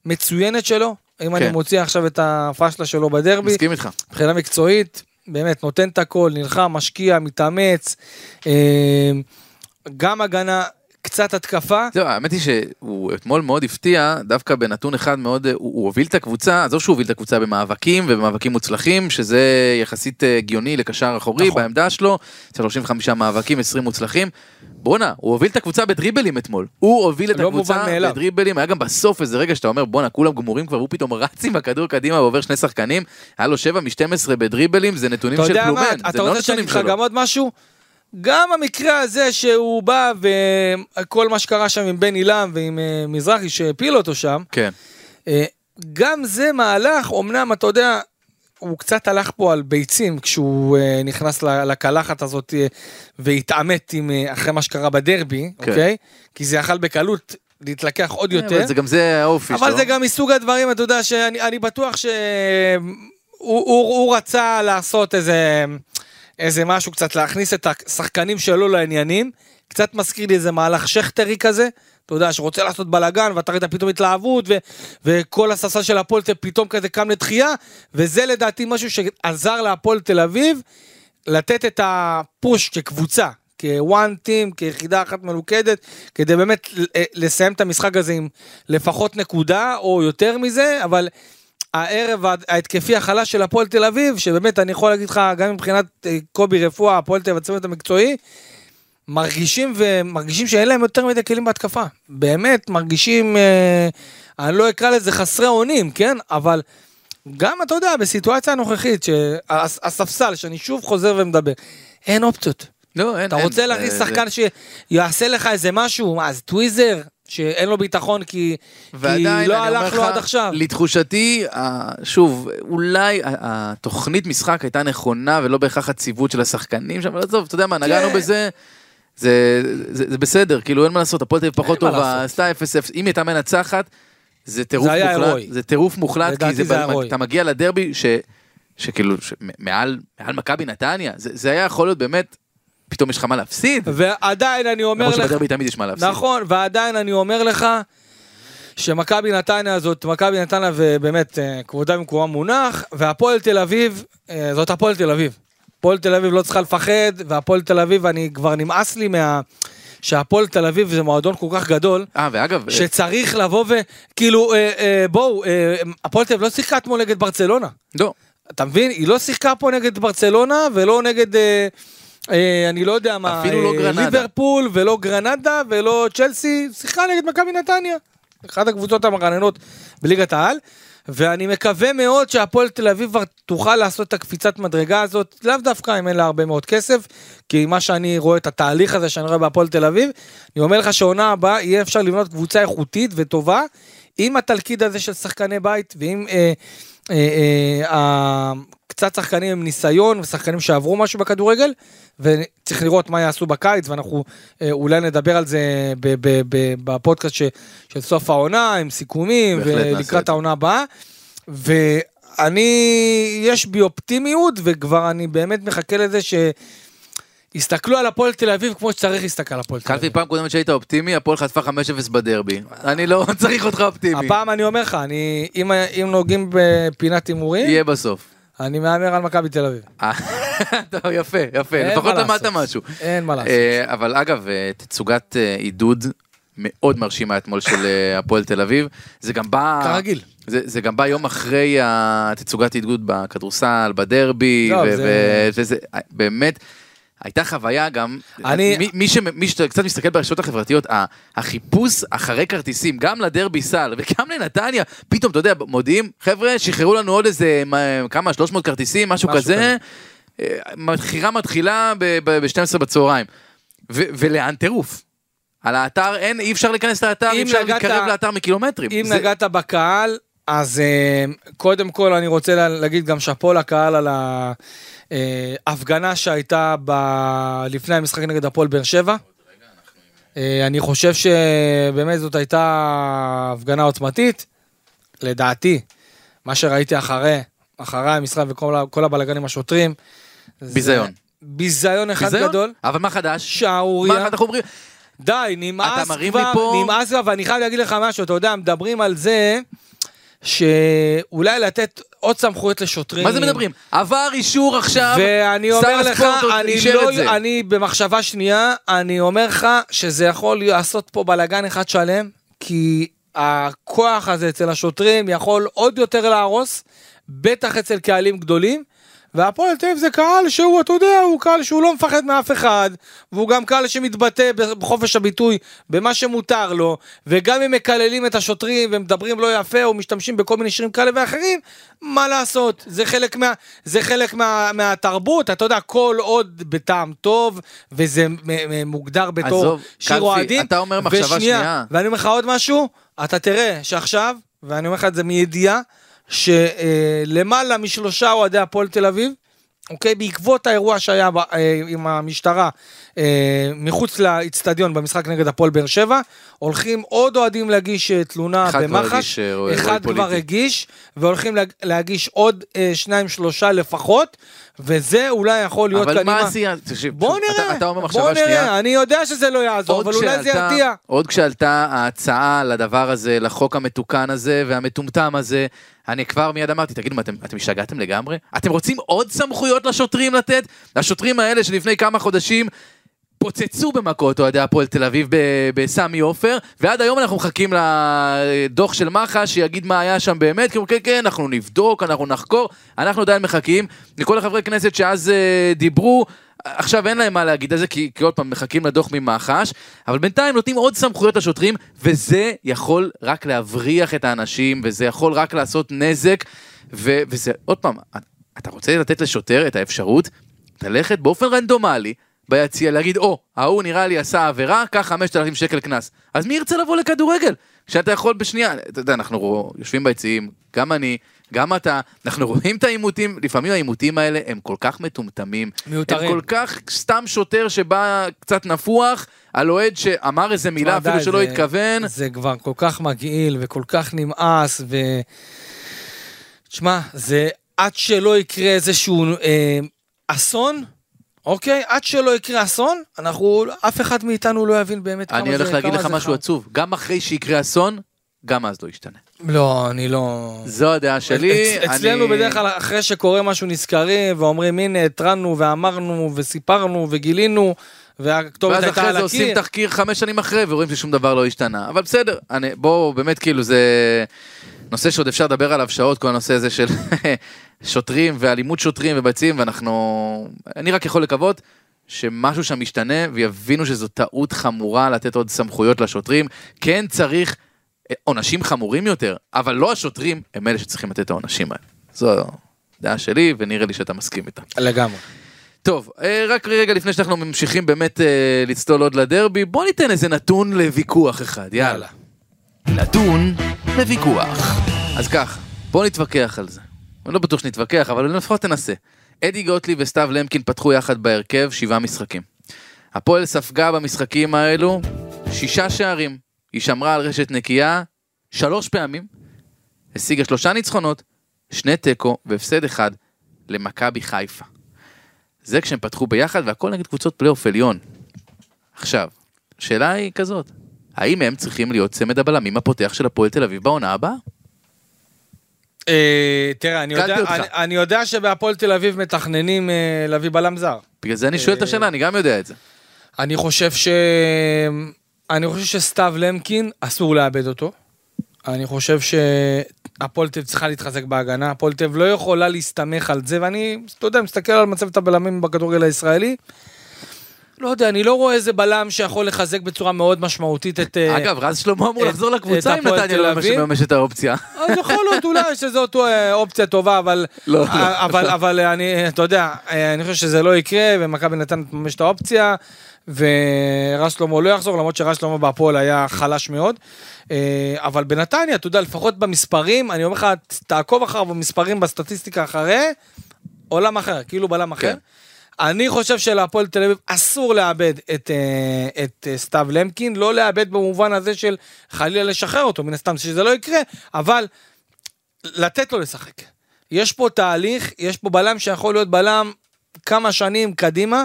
Speaker 3: מצוינת שלו. אם אני
Speaker 1: כן.
Speaker 3: מוציא עכשיו את הפשלה שלו בדרבי,
Speaker 1: מסכים איתך.
Speaker 3: מבחינה מקצועית, באמת נותן את הכל, נלחם, משקיע, מתאמץ, אה, גם הגנה, קצת התקפה.
Speaker 1: זהו, האמת היא שהוא אתמול מאוד הפתיע, דווקא בנתון אחד מאוד, הוא, הוא הוביל את הקבוצה, עזוב שהוא הוביל את הקבוצה במאבקים ובמאבקים מוצלחים, שזה יחסית אה, הגיוני לקשר אחורי
Speaker 3: נכון.
Speaker 1: בעמדה שלו, 35 מאבקים, 20 מוצלחים. בואנה, הוא הוביל את הקבוצה בדריבלים אתמול. הוא הוביל את
Speaker 3: לא
Speaker 1: הקבוצה. בדריבלים, היה גם בסוף איזה רגע שאתה אומר בואנה כולם גמורים כבר, הוא פתאום רץ עם הכדור קדימה ועובר שני שחקנים, היה לו 7 מ-12 בדריבלים, זה נתונים
Speaker 3: אתה
Speaker 1: של פלומן, זה
Speaker 3: אתה
Speaker 1: לא
Speaker 3: רוצה שאני
Speaker 1: נתונים
Speaker 3: אגיד לך
Speaker 1: שלו.
Speaker 3: גם עוד משהו? גם המקרה הזה שהוא בא וכל מה שקרה שם עם בן עילם ועם אה, מזרחי שהפיל אותו שם,
Speaker 1: כן,
Speaker 3: אה, גם זה מהלך, אמנם אתה יודע, הוא קצת הלך פה על ביצים כשהוא אה, נכנס לקלחת הזאת והתעמת עם, אחרי מה שקרה בדרבי,
Speaker 1: כן.
Speaker 3: אוקיי? כי זה יכל בקלות להתלקח עוד יותר.
Speaker 1: אבל זה גם זה האופי שלו.
Speaker 3: אבל זה גם מסוג הדברים, אתה יודע, שאני אני בטוח שהוא הוא, הוא רצה לעשות איזה, איזה משהו קצת, להכניס את השחקנים שלו לעניינים. קצת מזכיר לי איזה מהלך שכטרי כזה, אתה יודע, שרוצה לעשות בלאגן, ואתה ראית פתאום התלהבות, ו, וכל הספסל של הפועל תל פתאום כזה קם לתחייה, וזה לדעתי משהו שעזר להפועל תל אביב לתת את הפוש כקבוצה, כוואן טים, כיחידה אחת מלוכדת, כדי באמת ל- לסיים את המשחק הזה עם לפחות נקודה או יותר מזה, אבל הערב ההתקפי החלש של הפועל תל אביב, שבאמת אני יכול להגיד לך, גם מבחינת אה, קובי רפואה, הפועל תל אביב, הצוות המקצועי, מרגישים ומרגישים שאין להם יותר מדי כלים בהתקפה. באמת, מרגישים, אה, אני לא אקרא לזה חסרי אונים, כן? אבל גם, אתה יודע, בסיטואציה הנוכחית, שהספסל, שאני שוב חוזר ומדבר, אין אופציות.
Speaker 1: לא, אין,
Speaker 3: אתה
Speaker 1: אין.
Speaker 3: רוצה להכניס
Speaker 1: זה-
Speaker 3: שחקן שיעשה לך איזה משהו, מה, אז טוויזר, שאין לו ביטחון כי, כי
Speaker 1: ועדיין,
Speaker 3: לא
Speaker 1: אני אומר
Speaker 3: הלך לו עד עכשיו.
Speaker 1: לתחושתי, שוב, אולי התוכנית משחק הייתה נכונה ולא בהכרח הציוות של השחקנים שם, אבל עזוב, אתה יודע מה, נגענו
Speaker 3: כן.
Speaker 1: בזה, זה, זה, זה בסדר, כאילו אין מה לעשות, הפועל תל אביב פחות טובה. עשתה 0-0, אם היא הייתה מנצחת, זה טירוף מוחלט,
Speaker 3: הירואי.
Speaker 1: זה טירוף מוחלט, כי זה,
Speaker 3: זה הירואי.
Speaker 1: אתה מגיע לדרבי ש, שכאילו, ש- מעל, מעל מכבי נתניה, זה, זה היה יכול להיות באמת פתאום יש לך מה להפסיד?
Speaker 3: ועדיין אני אומר
Speaker 1: למרות
Speaker 3: לך,
Speaker 1: שבדרבי תמיד יש מה להפסיד.
Speaker 3: נכון, ועדיין אני אומר לך, שמכבי נתניה הזאת, מכבי נתניה ובאמת אה, כבודה במקומה מונח, והפועל תל אביב, אה, זאת הפועל תל אביב. הפועל תל אביב לא צריכה לפחד, והפועל תל אביב, אני כבר נמאס לי מה... שהפועל תל אביב זה מועדון כל כך גדול,
Speaker 1: אה, ואגב,
Speaker 3: שצריך לבוא וכאילו, אה, אה, בואו, אה, הפועל תל אביב לא שיחקה אתמול נגד ברצלונה.
Speaker 1: לא.
Speaker 3: אתה מבין? היא לא שיחקה פה נגד ברצלונה ולא נגד, אה, אה, אני לא יודע מה,
Speaker 1: אפילו לא
Speaker 3: אה,
Speaker 1: גרנדה.
Speaker 3: ליברפול ולא גרנדה ולא צ'לסי, שיחקה נגד מכבי נתניה. אחת הקבוצות המרעננות בליגת העל. ואני מקווה מאוד שהפועל תל אביב כבר תוכל לעשות את הקפיצת מדרגה הזאת, לאו דווקא אם אין לה הרבה מאוד כסף, כי מה שאני רואה את התהליך הזה שאני רואה בהפועל תל אביב, אני אומר לך שעונה הבאה יהיה אפשר לבנות קבוצה איכותית וטובה, עם התלכיד הזה של שחקני בית, ועם אה, אה, אה, אה, קצת שחקנים עם ניסיון ושחקנים שעברו משהו בכדורגל, וצריך לראות מה יעשו בקיץ, ואנחנו אה, אולי נדבר על זה ב- ב- ב- בפודקאסט ש, של סוף העונה, עם סיכומים, ולקראת. העונה הבאה. ואני, יש בי אופטימיות, וכבר אני באמת מחכה לזה שיסתכלו על הפועל תל אביב כמו שצריך להסתכל על הפועל תל
Speaker 1: קלפי
Speaker 3: אביב.
Speaker 1: פעם קודמת שהיית אופטימי, הפועל חטפה 5-0 בדרבי. אני לא צריך אותך אופטימי.
Speaker 3: הפעם אני אומר לך, אם נוגעים בפינת הימורים,
Speaker 1: יהיה בסוף.
Speaker 3: אני מהמר על מכבי תל אביב.
Speaker 1: אה, טוב, יפה, יפה, לפחות למדת. משהו.
Speaker 3: אין מה לעשות.
Speaker 1: אה, אבל אגב, אה, תצוגת עידוד מאוד מרשימה אתמול של הפועל תל אביב. זה גם בא...
Speaker 3: כרגיל.
Speaker 1: זה, זה גם בא יום אחרי התצוגת עידוד בכדורסל, בדרבי,
Speaker 3: לא,
Speaker 1: ו-
Speaker 3: זה-
Speaker 1: וזה באמת, הייתה חוויה גם,
Speaker 3: אני-
Speaker 1: מי, מי, ש, מי שקצת מסתכל ברשתות החברתיות, ה- החיפוש אחרי כרטיסים, גם לדרבי סל וגם לנתניה, פתאום, אתה יודע, מודיעים, חבר'ה, שחררו לנו עוד איזה, מה, כמה, 300 כרטיסים, משהו,
Speaker 3: משהו
Speaker 1: כזה. אה, מכירה מתחילה ב-12 בצהריים. ו- ולאן טירוף? על האתר אין, אי אפשר להיכנס לאתר, אי אפשר
Speaker 3: נגעת-
Speaker 1: להתקרב לאתר מקילומטרים.
Speaker 3: אם
Speaker 1: זה-
Speaker 3: נגעת בקהל, אז אה, קודם כל אני רוצה לה- להגיד גם שאפו לקהל על ההפגנה שהייתה ב- לפני המשחק נגד הפועל באר שבע. אה, אני חושב שבאמת זאת הייתה הפגנה עוצמתית. לדעתי, מה שראיתי אחרי, אחרי המשחק וכל ה- כל הבלאגן עם השוטרים.
Speaker 1: ביזיון.
Speaker 3: ביזיון אחד
Speaker 1: ביזיון?
Speaker 3: גדול.
Speaker 1: אבל מה חדש?
Speaker 3: שערורייה.
Speaker 1: מה אנחנו אומרים?
Speaker 3: די, נמאס כבר, נמאס כבר, ואני חייב להגיד לך משהו, אתה יודע, מדברים על זה שאולי לתת עוד סמכויות לשוטרים.
Speaker 1: מה זה מדברים? עבר אישור עכשיו,
Speaker 3: ואני אומר לך, אני לא. אני במחשבה שנייה, אני אומר לך שזה יכול לעשות פה בלאגן אחד שלם, כי הכוח הזה אצל השוטרים יכול עוד יותר להרוס, בטח אצל קהלים גדולים. והפועל תל אביב זה קהל שהוא, אתה יודע, הוא קהל שהוא לא מפחד מאף אחד, והוא גם קהל שמתבטא בחופש הביטוי, במה שמותר לו, וגם אם מקללים את השוטרים ומדברים לא יפה או משתמשים בכל מיני שירים כאלה ואחרים, מה לעשות, זה חלק, מה, זה חלק מה, מהתרבות, אתה יודע, כל עוד בטעם טוב, וזה מוגדר בתור
Speaker 1: עזוב,
Speaker 3: שיר אוהדים.
Speaker 1: אתה אומר מחשבה
Speaker 3: ושנייה,
Speaker 1: שנייה.
Speaker 3: ואני אומר לך עוד משהו, אתה תראה שעכשיו, ואני אומר לך את זה מידיעה, שלמעלה משלושה אוהדי הפועל תל אביב, אוקיי, בעקבות האירוע שהיה ב- אה, עם המשטרה אה, מחוץ לאיצטדיון במשחק נגד הפועל באר שבע, הולכים עוד אוהדים להגיש אה, תלונה
Speaker 1: אחד כבר
Speaker 3: במח"ש,
Speaker 1: הגיש, אה, רועי
Speaker 3: אחד
Speaker 1: פוליטי.
Speaker 3: כבר הגיש, והולכים להג- להגיש עוד אה, שניים שלושה לפחות, וזה אולי יכול להיות
Speaker 1: אבל מה. עשייה? תקשיב,
Speaker 3: בוא
Speaker 1: אתה-
Speaker 3: נראה,
Speaker 1: אתה אומר
Speaker 3: בוא
Speaker 1: מחשבה שנייה.
Speaker 3: נראה, אני יודע שזה לא יעזור, אבל אולי זה ירתיע.
Speaker 1: עוד כשעלתה ההצעה לדבר הזה, לחוק המתוקן הזה והמטומטם הזה, אני כבר מיד אמרתי, תגידו, מה, אתם, אתם השתגעתם לגמרי? אתם רוצים עוד סמכויות לשוטרים לתת? השוטרים האלה שלפני כמה חודשים פוצצו במכות אוהדי הפועל תל אביב בסמי עופר, ועד היום אנחנו מחכים לדוח של מח"ש שיגיד מה היה שם באמת, כאילו כן כן, אנחנו נבדוק, אנחנו נחקור, אנחנו עדיין מחכים. לכל החברי כנסת שאז אה, דיברו, עכשיו אין להם מה להגיד על זה, כי, כי עוד פעם מחכים לדוח ממח"ש, אבל בינתיים נותנים עוד סמכויות לשוטרים, וזה יכול רק להבריח את האנשים, וזה יכול רק לעשות נזק, ו, וזה, עוד פעם, אתה רוצה לתת לשוטר את האפשרות ללכת באופן רנדומלי, ביציע להגיד, או, ההוא נראה לי עשה עבירה, קח 5,000 שקל קנס. אז מי ירצה לבוא לכדורגל? כשאתה יכול בשנייה, אתה יודע, אנחנו רוא- יושבים ביציעים, גם אני, גם אתה, אנחנו רואים את העימותים, לפעמים העימותים האלה הם כל כך מטומטמים.
Speaker 3: מיותרים.
Speaker 1: הם כל כך סתם שוטר שבא קצת נפוח, על אוהד שאמר איזה מילה אפילו
Speaker 3: די,
Speaker 1: שלא
Speaker 3: זה-
Speaker 1: התכוון.
Speaker 3: זה כבר כל כך מגעיל וכל כך נמאס, ו... תשמע, זה עד שלא יקרה איזשהו אה, אסון, אוקיי? עד שלא יקרה אסון, אנחנו, אף אחד מאיתנו לא יבין באמת כמה זה,
Speaker 1: אני הולך להגיד לך משהו
Speaker 3: חם.
Speaker 1: עצוב, גם אחרי שיקרה אסון, גם אז לא ישתנה.
Speaker 3: לא, אני לא...
Speaker 1: זו הדעה שלי.
Speaker 3: אצ- אצלנו
Speaker 1: אני-
Speaker 3: בדרך כלל אחרי שקורה משהו נזכרים ואומרים הנה התרענו ואמרנו וסיפרנו וגילינו והכתובת
Speaker 1: ואז
Speaker 3: הייתה
Speaker 1: אחרי
Speaker 3: על
Speaker 1: זה עושים
Speaker 3: הקיר.
Speaker 1: תחקיר חמש שנים אחרי ורואים ששום דבר לא השתנה. אבל בסדר, אני, בואו באמת כאילו זה נושא שעוד אפשר לדבר עליו שעות, כל הנושא הזה של שוטרים ואלימות שוטרים וביצים, ואנחנו... אני רק יכול לקוות שמשהו שם ישתנה ויבינו שזו טעות חמורה לתת עוד סמכויות לשוטרים. כן צריך אה, עונשים חמורים יותר, אבל לא השוטרים הם אלה שצריכים לתת את העונשים האלה. זו דעה שלי ונראה לי שאתה מסכים איתה.
Speaker 3: לגמרי.
Speaker 1: טוב, אה, רק רגע לפני שאנחנו ממשיכים באמת אה, לצלול עוד לדרבי, בוא ניתן איזה נתון לוויכוח אחד, יאללה.
Speaker 2: נתון לוויכוח.
Speaker 1: אז ככה, בוא נתווכח על זה. אני לא בטוח שנתווכח, אבל לפחות תנסה. אדי גוטליב וסתיו למקין פתחו יחד בהרכב שבעה משחקים. הפועל ספגה במשחקים האלו שישה שערים. היא שמרה על רשת נקייה שלוש פעמים, השיגה שלושה ניצחונות, שני תיקו והפסד אחד למכבי חיפה. זה כשהם פתחו ביחד והכל נגד קבוצות פלייאוף עליון. עכשיו, השאלה היא כזאת, האם הם צריכים להיות צמד הבלמים הפותח של הפועל תל אביב בעונה הבאה?
Speaker 3: אה, תראה, אני יודע- שבהפועל תל אביב מתכננים אה, להביא בלם זר.
Speaker 1: בגלל זה אני שואל את השאלה, אני גם יודע את זה.
Speaker 3: אני חושב ש... אני חושב שסתיו למקין, אסור לאבד אותו. אני חושב שהפועל תל צריכה להתחזק בהגנה, הפועל תל לא יכולה להסתמך על זה, ואני, אתה יודע, מסתכל על מצבת הבלמים בכדורגל הישראלי. לא יודע, אני לא רואה איזה בלם שיכול לחזק בצורה מאוד משמעותית את... אה,
Speaker 1: אגב, רז שלמה אמור לחזור לקבוצה אם נתניה לא. מממש את האופציה.
Speaker 3: אז יכול להיות אולי שזאת אה, אופציה טובה, אבל,
Speaker 1: לא, לא.
Speaker 3: אה, אבל, אבל אני, אתה יודע, אני חושב שזה לא יקרה, ומכבי נתן ממש את האופציה, ורז שלמה לא יחזור, למרות שרז שלמה בהפועל היה חלש מאוד. אבל בנתניה, אתה יודע, לפחות במספרים, אני אומר לך, תעקוב אחריו במספרים, בסטטיסטיקה אחרי, עולם אחר, כאילו בלם אחר.
Speaker 1: כן.
Speaker 3: אני חושב שלהפועל תל אביב אסור לאבד את, אה, את אה, סתיו למקין, לא לאבד במובן הזה של חלילה לשחרר אותו, מן הסתם שזה לא יקרה, אבל לתת לו לשחק. יש פה תהליך, יש פה בלם שיכול להיות בלם כמה שנים קדימה,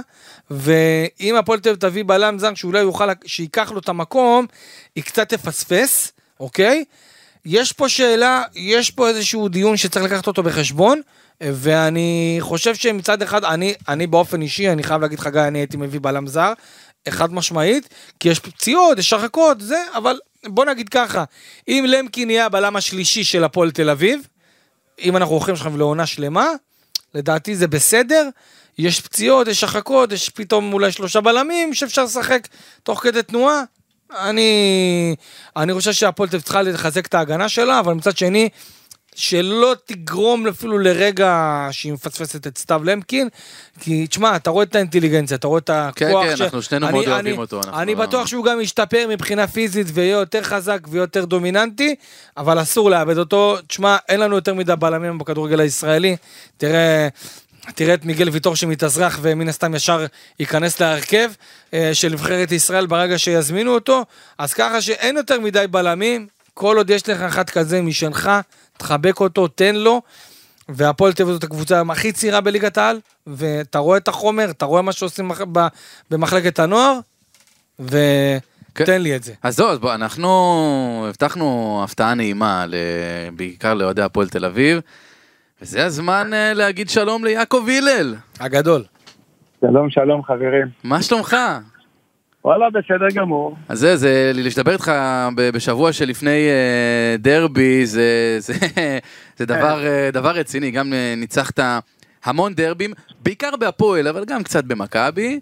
Speaker 3: ואם הפועל תל אביב תביא בלם זר שאולי יוכל, שייקח לו את המקום, היא קצת תפספס, אוקיי? יש פה שאלה, יש פה איזשהו דיון שצריך לקחת אותו בחשבון, ואני חושב שמצד אחד, אני, אני באופן אישי, אני חייב להגיד לך גיא, אני הייתי מביא בלם זר, חד משמעית, כי יש פציעות, יש הרחקות, זה, אבל בוא נגיד ככה, אם למקין יהיה הבלם השלישי של הפועל תל אביב, אם אנחנו הולכים עכשיו לעונה שלמה, לדעתי זה בסדר. יש פציעות, יש הרחקות, יש פתאום אולי שלושה בלמים שאפשר לשחק תוך כדי תנועה. אני, אני חושב שהפועל תל אביב צריכה לחזק את ההגנה שלה, אבל מצד שני, שלא תגרום אפילו לרגע שהיא מפספסת את סתיו למקין, כי תשמע, אתה רואה את האינטליגנציה, אתה רואה את הכוח.
Speaker 1: כן, אנחנו שנינו
Speaker 3: אני-
Speaker 1: מאוד
Speaker 3: אני-
Speaker 1: אוהבים אותו, אנחנו
Speaker 3: אני
Speaker 1: לא-
Speaker 3: בטוח שהוא גם ישתפר מבחינה פיזית ויהיה יותר חזק ויהיה יותר דומיננטי, אבל אסור לאבד אותו. תשמע, אין לנו יותר מדי בלמים בכדורגל הישראלי. תראה... תראה את מיגל ויטור שמתאזרח ומן הסתם ישר ייכנס להרכב אה, של נבחרת ישראל ברגע שיזמינו אותו, אז ככה שאין יותר מדי בלמים, כל עוד יש לך אחד כזה משלך, תחבק אותו, תן לו, והפועל תל אביב זאת הקבוצה הכי צעירה בליגת העל, ואתה רואה את החומר, אתה רואה מה שעושים במחלקת הנוער,
Speaker 1: כן.
Speaker 3: ותן לי את זה.
Speaker 1: אז זהו, אז בוא, אנחנו הבטחנו הפתעה נעימה, ל- בעיקר לאוהדי הפועל תל אביב, וזה הזמן אה, להגיד שלום ליעקב הלל.
Speaker 3: הגדול.
Speaker 4: שלום, שלום חברים.
Speaker 1: מה שלומך?
Speaker 4: וואלה, בסדר גמור.
Speaker 1: אז זה, זה, לדבר איתך בשבוע שלפני אה, דרבי, זה, זה, זה דבר, אה, דבר רציני, גם אה, ניצחת המון דרבים, בעיקר בהפועל, אבל גם קצת במכבי.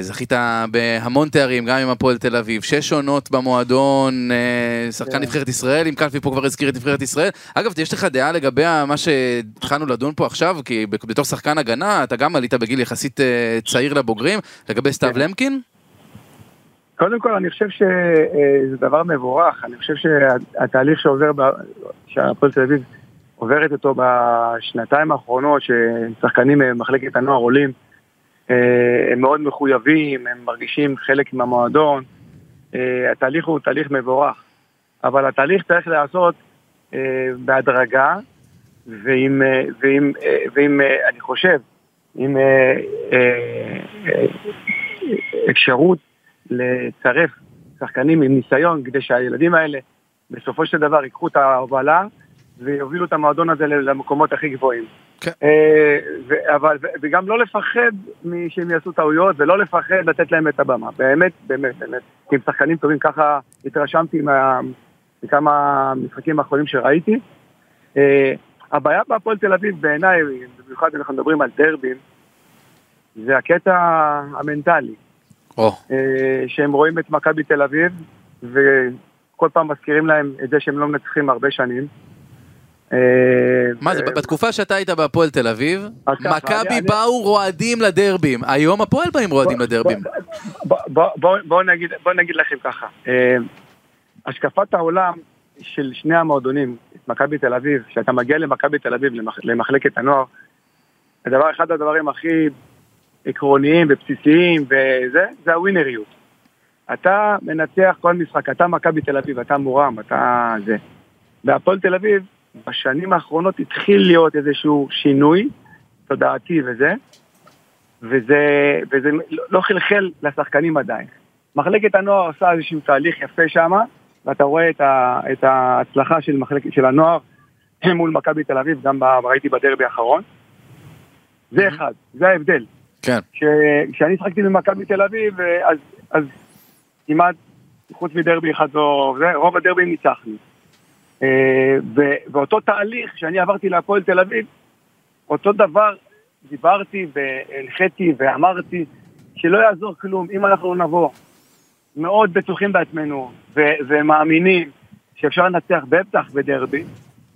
Speaker 1: זכית בהמון תארים, גם עם הפועל תל אביב, שש עונות במועדון, שחקן
Speaker 4: כן.
Speaker 1: נבחרת ישראל, אם קלפי פה כבר הזכיר את נבחרת ישראל. אגב, יש לך דעה לגבי מה שהתחלנו לדון פה עכשיו, כי בתור שחקן הגנה, אתה גם עלית בגיל יחסית צעיר לבוגרים, לגבי סתיו
Speaker 4: כן. קודם כל, אני חושב שזה דבר מבורך. אני חושב שהתהליך שעובר, שהפועל תל אביב עוברת אותו בשנתיים האחרונות, ששחקנים ממחלקת הנוער עולים, אה, הם מאוד מחויבים, הם מרגישים חלק מהמועדון. אה, התהליך הוא תהליך מבורך. אבל התהליך צריך להיעשות אה, בהדרגה, ועם, ועם, ועם, אני חושב, עם אפשרות לצרף שחקנים עם ניסיון, כדי שהילדים האלה בסופו של דבר ייקחו את ההובלה ויובילו את המועדון הזה למקומות הכי גבוהים.
Speaker 1: כן.
Speaker 4: אה, ו- אבל, ו- וגם לא לפחד שהם יעשו טעויות ולא לפחד לתת להם את הבמה. באמת, באמת, באמת. כי הם שחקנים טובים, ככה התרשמתי מה- מכמה משחקים האחרונים שראיתי. אה, הבעיה בהפועל תל אביב בעיניי, במיוחד אנחנו מדברים על דרבים, זה הקטע המנטלי. אה, שהם רואים את מכבי תל אביב, וכל פעם מזכירים להם את זה שהם לא מנצחים הרבה שנים. אה,
Speaker 1: מה זה,
Speaker 4: אה,
Speaker 1: בתקופה שאתה היית בהפועל תל אביב, מכבי באו רועדים לדרבים, היום הפועל באים רועדים לדרבים.
Speaker 4: בוא- בוא- בוא- בוא נגיד- לכם ככה, השקפת העולם של שני המועדונים, מכבי תל אביב, כשאתה מגיע למכבי תל אביב, למח- למחלקת הנוער, הדבר, אחד הדברים הכי עקרוניים ובסיסיים וזה, זה הווינריות. אתה מנצח כל משחק, אתה מכבי תל אביב, אתה מורם, אתה זה. בהפועל תל אביב, בשנים האחרונות התחיל להיות איזשהו שינוי תודעתי וזה, וזה, וזה לא- לא חלחל לשחקנים עדיין. מחלקת הנוער עושה איזשהו תהליך יפה שם, ואתה רואה את, ה, את ההצלחה של, מחלקת, של הנוער מול מכבי תל אביב, גם ב, ראיתי בדרבי האחרון. זה אחד, זה ההבדל.
Speaker 1: כן.
Speaker 4: כשאני שחקתי במכבי תל אביב, אז, אז כמעט, חוץ מדרבי אחד או זה, רוב הדרבים ניצחנו. אה, ו- ואותו תהליך שאני עברתי להפועל תל אביב, אותו דבר דיברתי והנחיתי ואמרתי שלא יעזור כלום אם אנחנו נבוא מאוד בטוחים בעצמנו ו- ומאמינים שאפשר לנצח בטח בדרבי,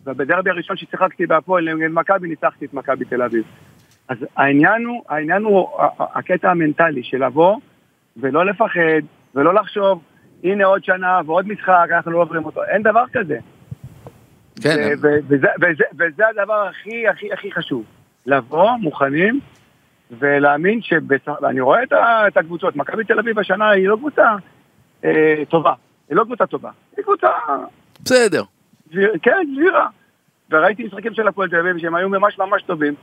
Speaker 4: ובדרבי הראשון ששיחקתי בהפועל נגד מכבי ניצחתי את מכבי תל אביב. אז העניין הוא, העניין הוא הקטע המנטלי של לבוא ולא לפחד ולא לחשוב הנה עוד שנה ועוד משחק אנחנו לא עוברים אותו, אין דבר כזה.
Speaker 1: כן,
Speaker 4: ו- ו- וזה, וזה, וזה הדבר הכי הכי הכי חשוב. לבוא מוכנים ולהאמין שבסך... ואני רואה את, ה- את הקבוצות, מכבי תל אביב השנה היא לא קבוצה אה, טובה, היא לא קבוצה טובה, היא קבוצה,
Speaker 1: בסדר.
Speaker 4: סביר- כן, סבירה. וראיתי משחקים של הפועל תל אביב שהם היו ממש ממש טובים,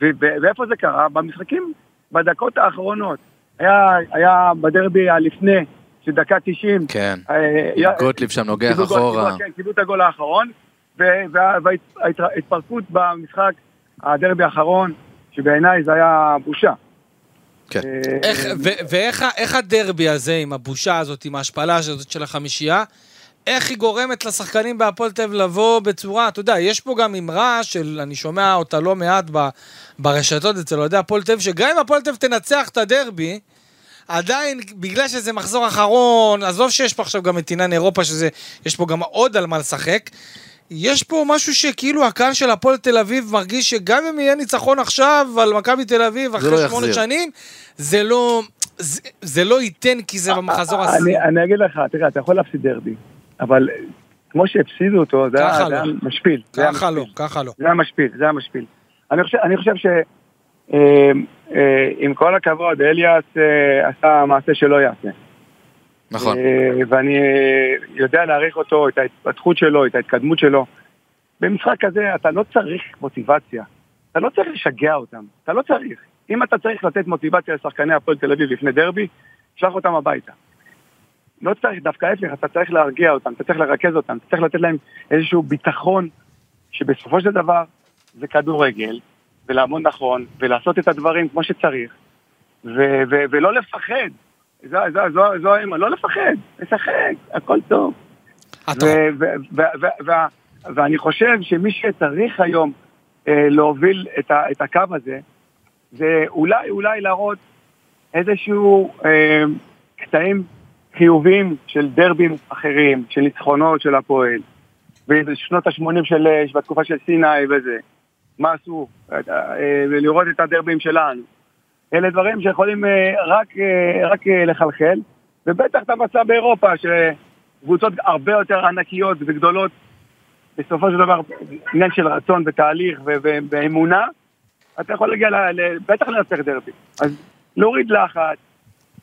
Speaker 4: ואיפה זה קרה? במשחקים, בדקות האחרונות. היה, היה בדרבי הלפני, של דקה 90,
Speaker 1: כן.
Speaker 4: אה, היה-
Speaker 1: גוטליב שם נוגח אחורה.
Speaker 4: כן, קיבלו את הגול האחרון, וההתפרקות במשחק, הדרבי האחרון, שבעיניי זה היה בושה.
Speaker 1: כן.
Speaker 4: אה,
Speaker 3: איך, ו- ואיך הדרבי הזה, עם הבושה הזאת, עם ההשפלה הזאת של החמישייה, איך היא גורמת לשחקנים בהפועל תל אביב לבוא בצורה, אתה יודע, יש פה גם אמרה של, אני שומע אותה לא מעט ב, ברשתות אצל אוהדי הפועל תל אביב, שגם אם הפועל תל אביב תנצח את הדרבי, עדיין, בגלל שזה מחזור אחרון, עזוב שיש פה עכשיו גם את עניין אירופה, שזה, יש פה גם עוד על מה לשחק, יש פה משהו שכאילו הקהל של הפועל תל אביב מרגיש שגם אם יהיה ניצחון עכשיו על מכבי תל אביב
Speaker 1: לא
Speaker 3: אחרי שמונה
Speaker 1: יחזיר.
Speaker 3: שנים, זה לא, זה, זה לא ייתן כי זה במחזור
Speaker 4: אני-
Speaker 3: עשרה.
Speaker 4: אני אגיד לך, תראה, אתה יכול להפסיד דרבי, אבל כמו שהפסידו אותו, זה היה
Speaker 3: ככה
Speaker 4: זה היה
Speaker 3: לא.
Speaker 4: משפיל.
Speaker 3: ככה לא. ככה לא.
Speaker 4: זה היה משפיל, זה היה משפיל. אני חושב, אני חושב ש... אה, אה, עם כל הכבוד, אליאס אה, עשה מעשה שלא יעשה.
Speaker 1: נכון.
Speaker 4: ואני יודע להעריך אותו, את ההתפתחות שלו, את ההתקדמות שלו. במשחק כזה אתה לא צריך מוטיבציה. אתה לא צריך לשגע אותם, אתה לא צריך. אם אתה צריך לתת מוטיבציה לשחקני הפועל תל אביב לפני דרבי, שלח אותם הביתה. לא צריך, דווקא ההפך, אתה צריך להרגיע אותם, אתה צריך לרכז אותם, אתה צריך לתת להם איזשהו ביטחון שבסופו של דבר זה כדורגל, ולעמוד נכון, ולעשות את הדברים כמו שצריך, ו- ו- ולא לפחד. זו, זו, זו, זו האמא, לא לפחד, לשחק, הכל טוב. ואני חושב שמי שצריך היום אה, להוביל את, ה- את הקו הזה, זה אולי אולי להראות איזשהו אה, קטעים חיוביים של דרבים אחרים, של ניצחונות של הפועל, בשנות ה-80 של, אה, בתקופה של סיני וזה, מה עשו, אה, אה, ולראות את הדרבים שלנו. אלה דברים שיכולים אה, רק, אה, רק אה, לחלחל, ובטח את המצב באירופה, שקבוצות הרבה יותר ענקיות וגדולות, בסופו של דבר עניין של רצון ותהליך ואמונה, אתה יכול להגיע, בטח לנצח דרבי. אז להוריד לחץ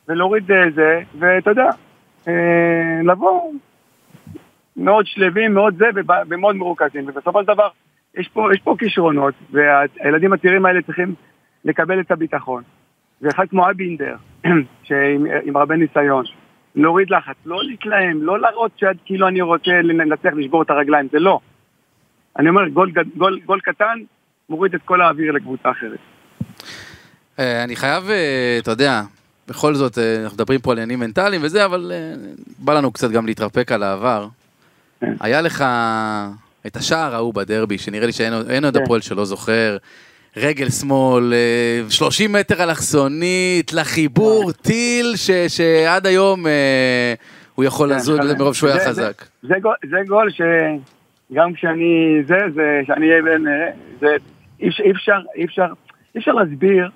Speaker 4: ולהוריד אה, זה, ואתה יודע, אה, לבוא מאוד שלווים, מאוד זה, ומאוד מרוכזים, ובסופו של דבר יש פה, יש פה כישרונות, והילדים הצעירים האלה צריכים לקבל את הביטחון. ואחד כמו אבינדר, שעם הרבה ניסיון, להוריד לחץ, לא להתלהם, לא להראות שעד כאילו אני רוצה לנצח לשבור את הרגליים, זה לא. אני אומר, גול, גול, גול קטן מוריד את כל האוויר לקבוצה אחרת.
Speaker 1: אה, אני חייב, אה, אתה יודע, בכל זאת, אה, אנחנו מדברים פה על עניינים מנטליים וזה, אבל בא לנו קצת גם להתרפק על העבר. כן. היה לך את השער ההוא בדרבי, שנראה לי שאין עוד כן. הפועל שלא זוכר. רגל שמאל, 30 מטר אלכסונית, לחיבור, טיל שעד היום הוא יכול כן, לזוז מרוב שהוא היה חזק.
Speaker 4: זה גול שגם כשאני זה, זה, שאני אהיה בן, זה אי אפשר, אי אפשר, אי אפשר להסביר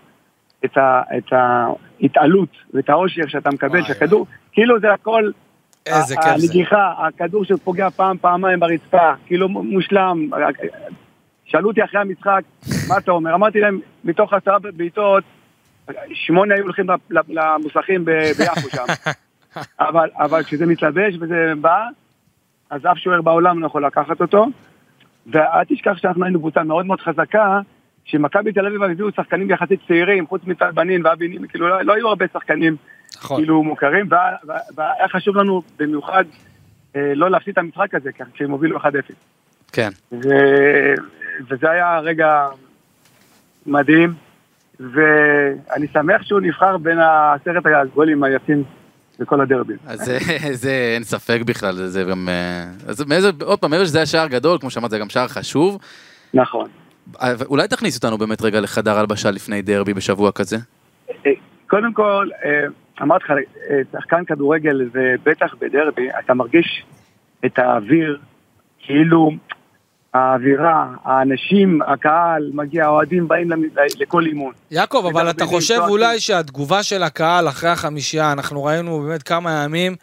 Speaker 4: את, ה, את ההתעלות ואת העושר שאתה מקבל, שהכדור, כאילו זה הכל,
Speaker 3: איזה כיף זה.
Speaker 4: הנגיחה, הכדור שפוגע פעם, פעמיים ברצפה, כאילו מושלם. שאלו אותי אחרי המשחק, מה אתה אומר? אמרתי להם, מתוך עשרה בעיטות, שמונה היו הולכים למוסכים ביפו שם. אבל, אבל כשזה מתלבש וזה בא, אז אף שוער בעולם לא יכול לקחת אותו. ואל תשכח שאנחנו היינו קבוצה מאוד מאוד חזקה, שמכבי תל אביב הביאו שחקנים יחסית צעירים, חוץ מטל בנין ואבי נימי, כאילו לא, לא היו הרבה שחקנים נכון. כאילו מוכרים, והיה חשוב לנו במיוחד אה, לא להפסיד את המשחק הזה, כשהם הובילו 1-0.
Speaker 1: כן.
Speaker 4: ו, וזה היה רגע מדהים, ואני שמח שהוא נבחר בין עשרת הגולים היפים בכל הדרבי.
Speaker 1: אז זה, זה אין ספק בכלל, זה, זה גם... אה, אז מאיזה, עוד פעם, מעבר שזה היה שער גדול, כמו שאמרת, זה גם שער חשוב.
Speaker 4: נכון.
Speaker 1: אה, אולי תכניס אותנו באמת רגע לחדר הלבשה לפני דרבי בשבוע כזה?
Speaker 4: אה, קודם כל, אמרתי לך, שחקן כדורגל ובטח בדרבי, אתה מרגיש את האוויר כאילו האווירה, האנשים, הקהל, מגיע, האוהדים באים לכל אימון.
Speaker 3: יעקב, אבל אתה חושב אולי שהתגובה של הקהל אחרי החמישייה, אנחנו ראינו באמת כמה ימים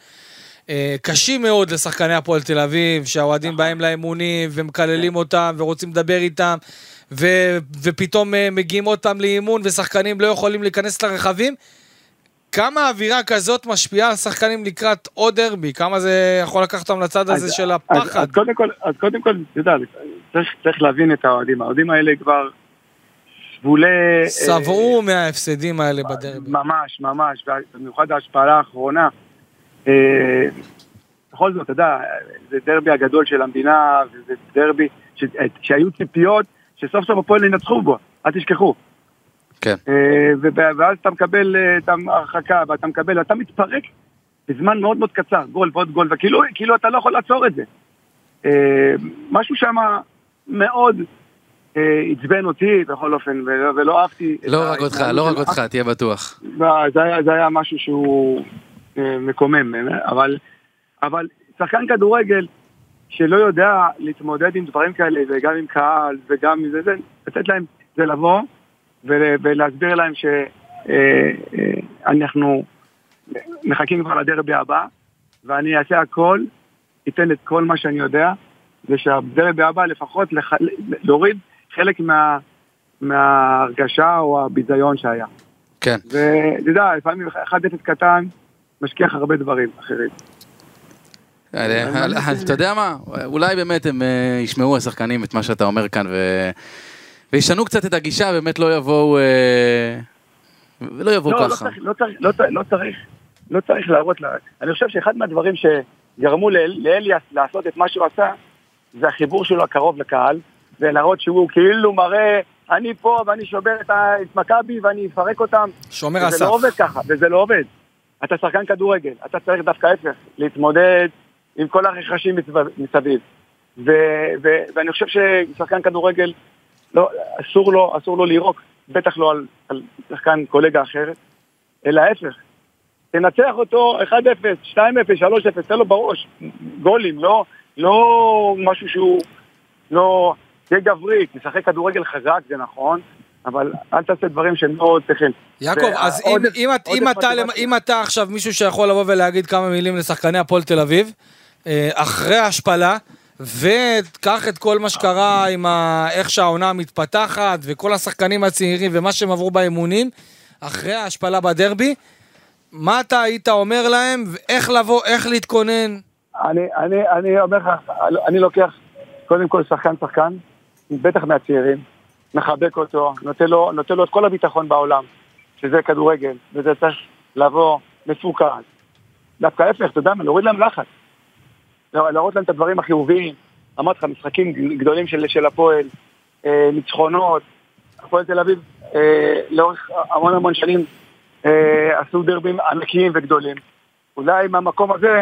Speaker 3: אה, קשים מאוד לשחקני הפועל תל אביב, שהאוהדים נכון. באים לאימונים ומקללים כן. אותם ורוצים לדבר איתם, ופתאום אה, מגיעים עוד פעם לאימון ושחקנים לא יכולים להיכנס לרכבים. כמה אווירה כזאת משפיעה על שחקנים לקראת עוד דרבי? כמה זה יכול לקחת אותם לצד הזה של הפחד? אז,
Speaker 4: אז קודם כל, אז קודם כל, אתה יודע, צריך, צריך להבין את האוהדים. האוהדים האלה כבר שבולי...
Speaker 3: שבעו אה, מההפסדים האלה בדרבי.
Speaker 4: ממש, ממש, במיוחד ההשפעה האחרונה. אה, בכל זאת, אתה יודע, זה דרבי הגדול של המדינה, וזה דרבי ש, שהיו ציפיות שסוף סוף הפועל ינצחו בו, אל תשכחו.
Speaker 1: כן.
Speaker 4: אה, ואז אתה מקבל אה, את ההרחקה, ואתה מקבל, אתה מתפרק בזמן מאוד מאוד קצר, גול ועוד גול, וכאילו כאילו אתה לא יכול לעצור את זה. אה, משהו שם מאוד עצבן אותי בכל אופן, ולא אהבתי.
Speaker 1: לא רק אותך, לא רק אותך, תהיה בטוח.
Speaker 4: זה היה משהו שהוא מקומם, אבל, אבל שחקן כדורגל שלא יודע להתמודד עם דברים כאלה, וגם עם קהל, וגם עם זה, זה, לתת להם, זה לבוא. ולהסביר להם שאנחנו אה, אה, מחכים כבר לדרבי הבא, ואני אעשה הכל, אתן את כל מה שאני יודע, ושהדרבי הבא לפחות לח... להוריד חלק מה... מההרגשה או הביזיון שהיה.
Speaker 1: כן.
Speaker 4: ואתה יודע, לפעמים 1-0 קטן משכיח הרבה דברים אחרים.
Speaker 1: אה, אתה יודע מה, אולי באמת הם ישמעו השחקנים את מה שאתה אומר כאן וישנו קצת את הגישה, באמת לא יבואו... אה, ולא יבואו לא,
Speaker 4: לא ככה. לא צריך, לא, צריך, להראות לה... אני חושב שאחד מהדברים שגרמו לאליאס לעשות את מה שהוא עשה, זה החיבור שלו הקרוב לקהל, ולהראות שהוא כאילו מראה, אני פה ואני שובר את, את מכבי ואני אפרק אותם.
Speaker 3: שומר הסף.
Speaker 4: וזה לא עובד ככה, וזה לא עובד. אתה שחקן כדורגל, אתה צריך דווקא ההפך, להתמודד עם כל הרכשים מסביב. ו- ו- ואני חושב ששחקן כדורגל לא, אסור לו, אסור לו לירוק, בטח לא על, על שחקן קולגה אחרת, אלא ההפך. תנצח אותו 1-0, 2-0, 3-0, תן לו בראש, גולים, לא, לא משהו שהוא, לא, תהיה גברי, תשחק כדורגל חזק, זה נכון, אבל אל תעשה דברים שהם לא צריכים.
Speaker 3: יעקב, אז אם, אם, אם, אתה, אם אתה עכשיו מישהו שיכול לבוא ולהגיד כמה מילים לשחקני הפועל תל אביב, אחרי ההשפלה, וקח את כל מה שקרה עם ה... איך שהעונה מתפתחת, וכל השחקנים הצעירים ומה שהם עברו באימונים, אחרי ההשפלה בדרבי, מה אתה היית אומר להם, ואיך לבוא, איך להתכונן?
Speaker 4: אני, אני, אני אומר לך, אני לוקח קודם כל שחקן שחקן, בטח מהצעירים, מחבק אותו, נותן לו, נותן לו את כל הביטחון בעולם, שזה כדורגל, וזה צריך לבוא מפוקס. דווקא ההפך, אתה יודע מה, להוריד להם לחץ. להראות להם את הדברים החיוביים. אמרתי לך, משחקים גדולים של, של הפועל, אה, ניצחונות, הפועל תל אביב אה, לאורך המון המון שנים אה, עשו דרבים ענקיים וגדולים. אולי מהמקום הזה,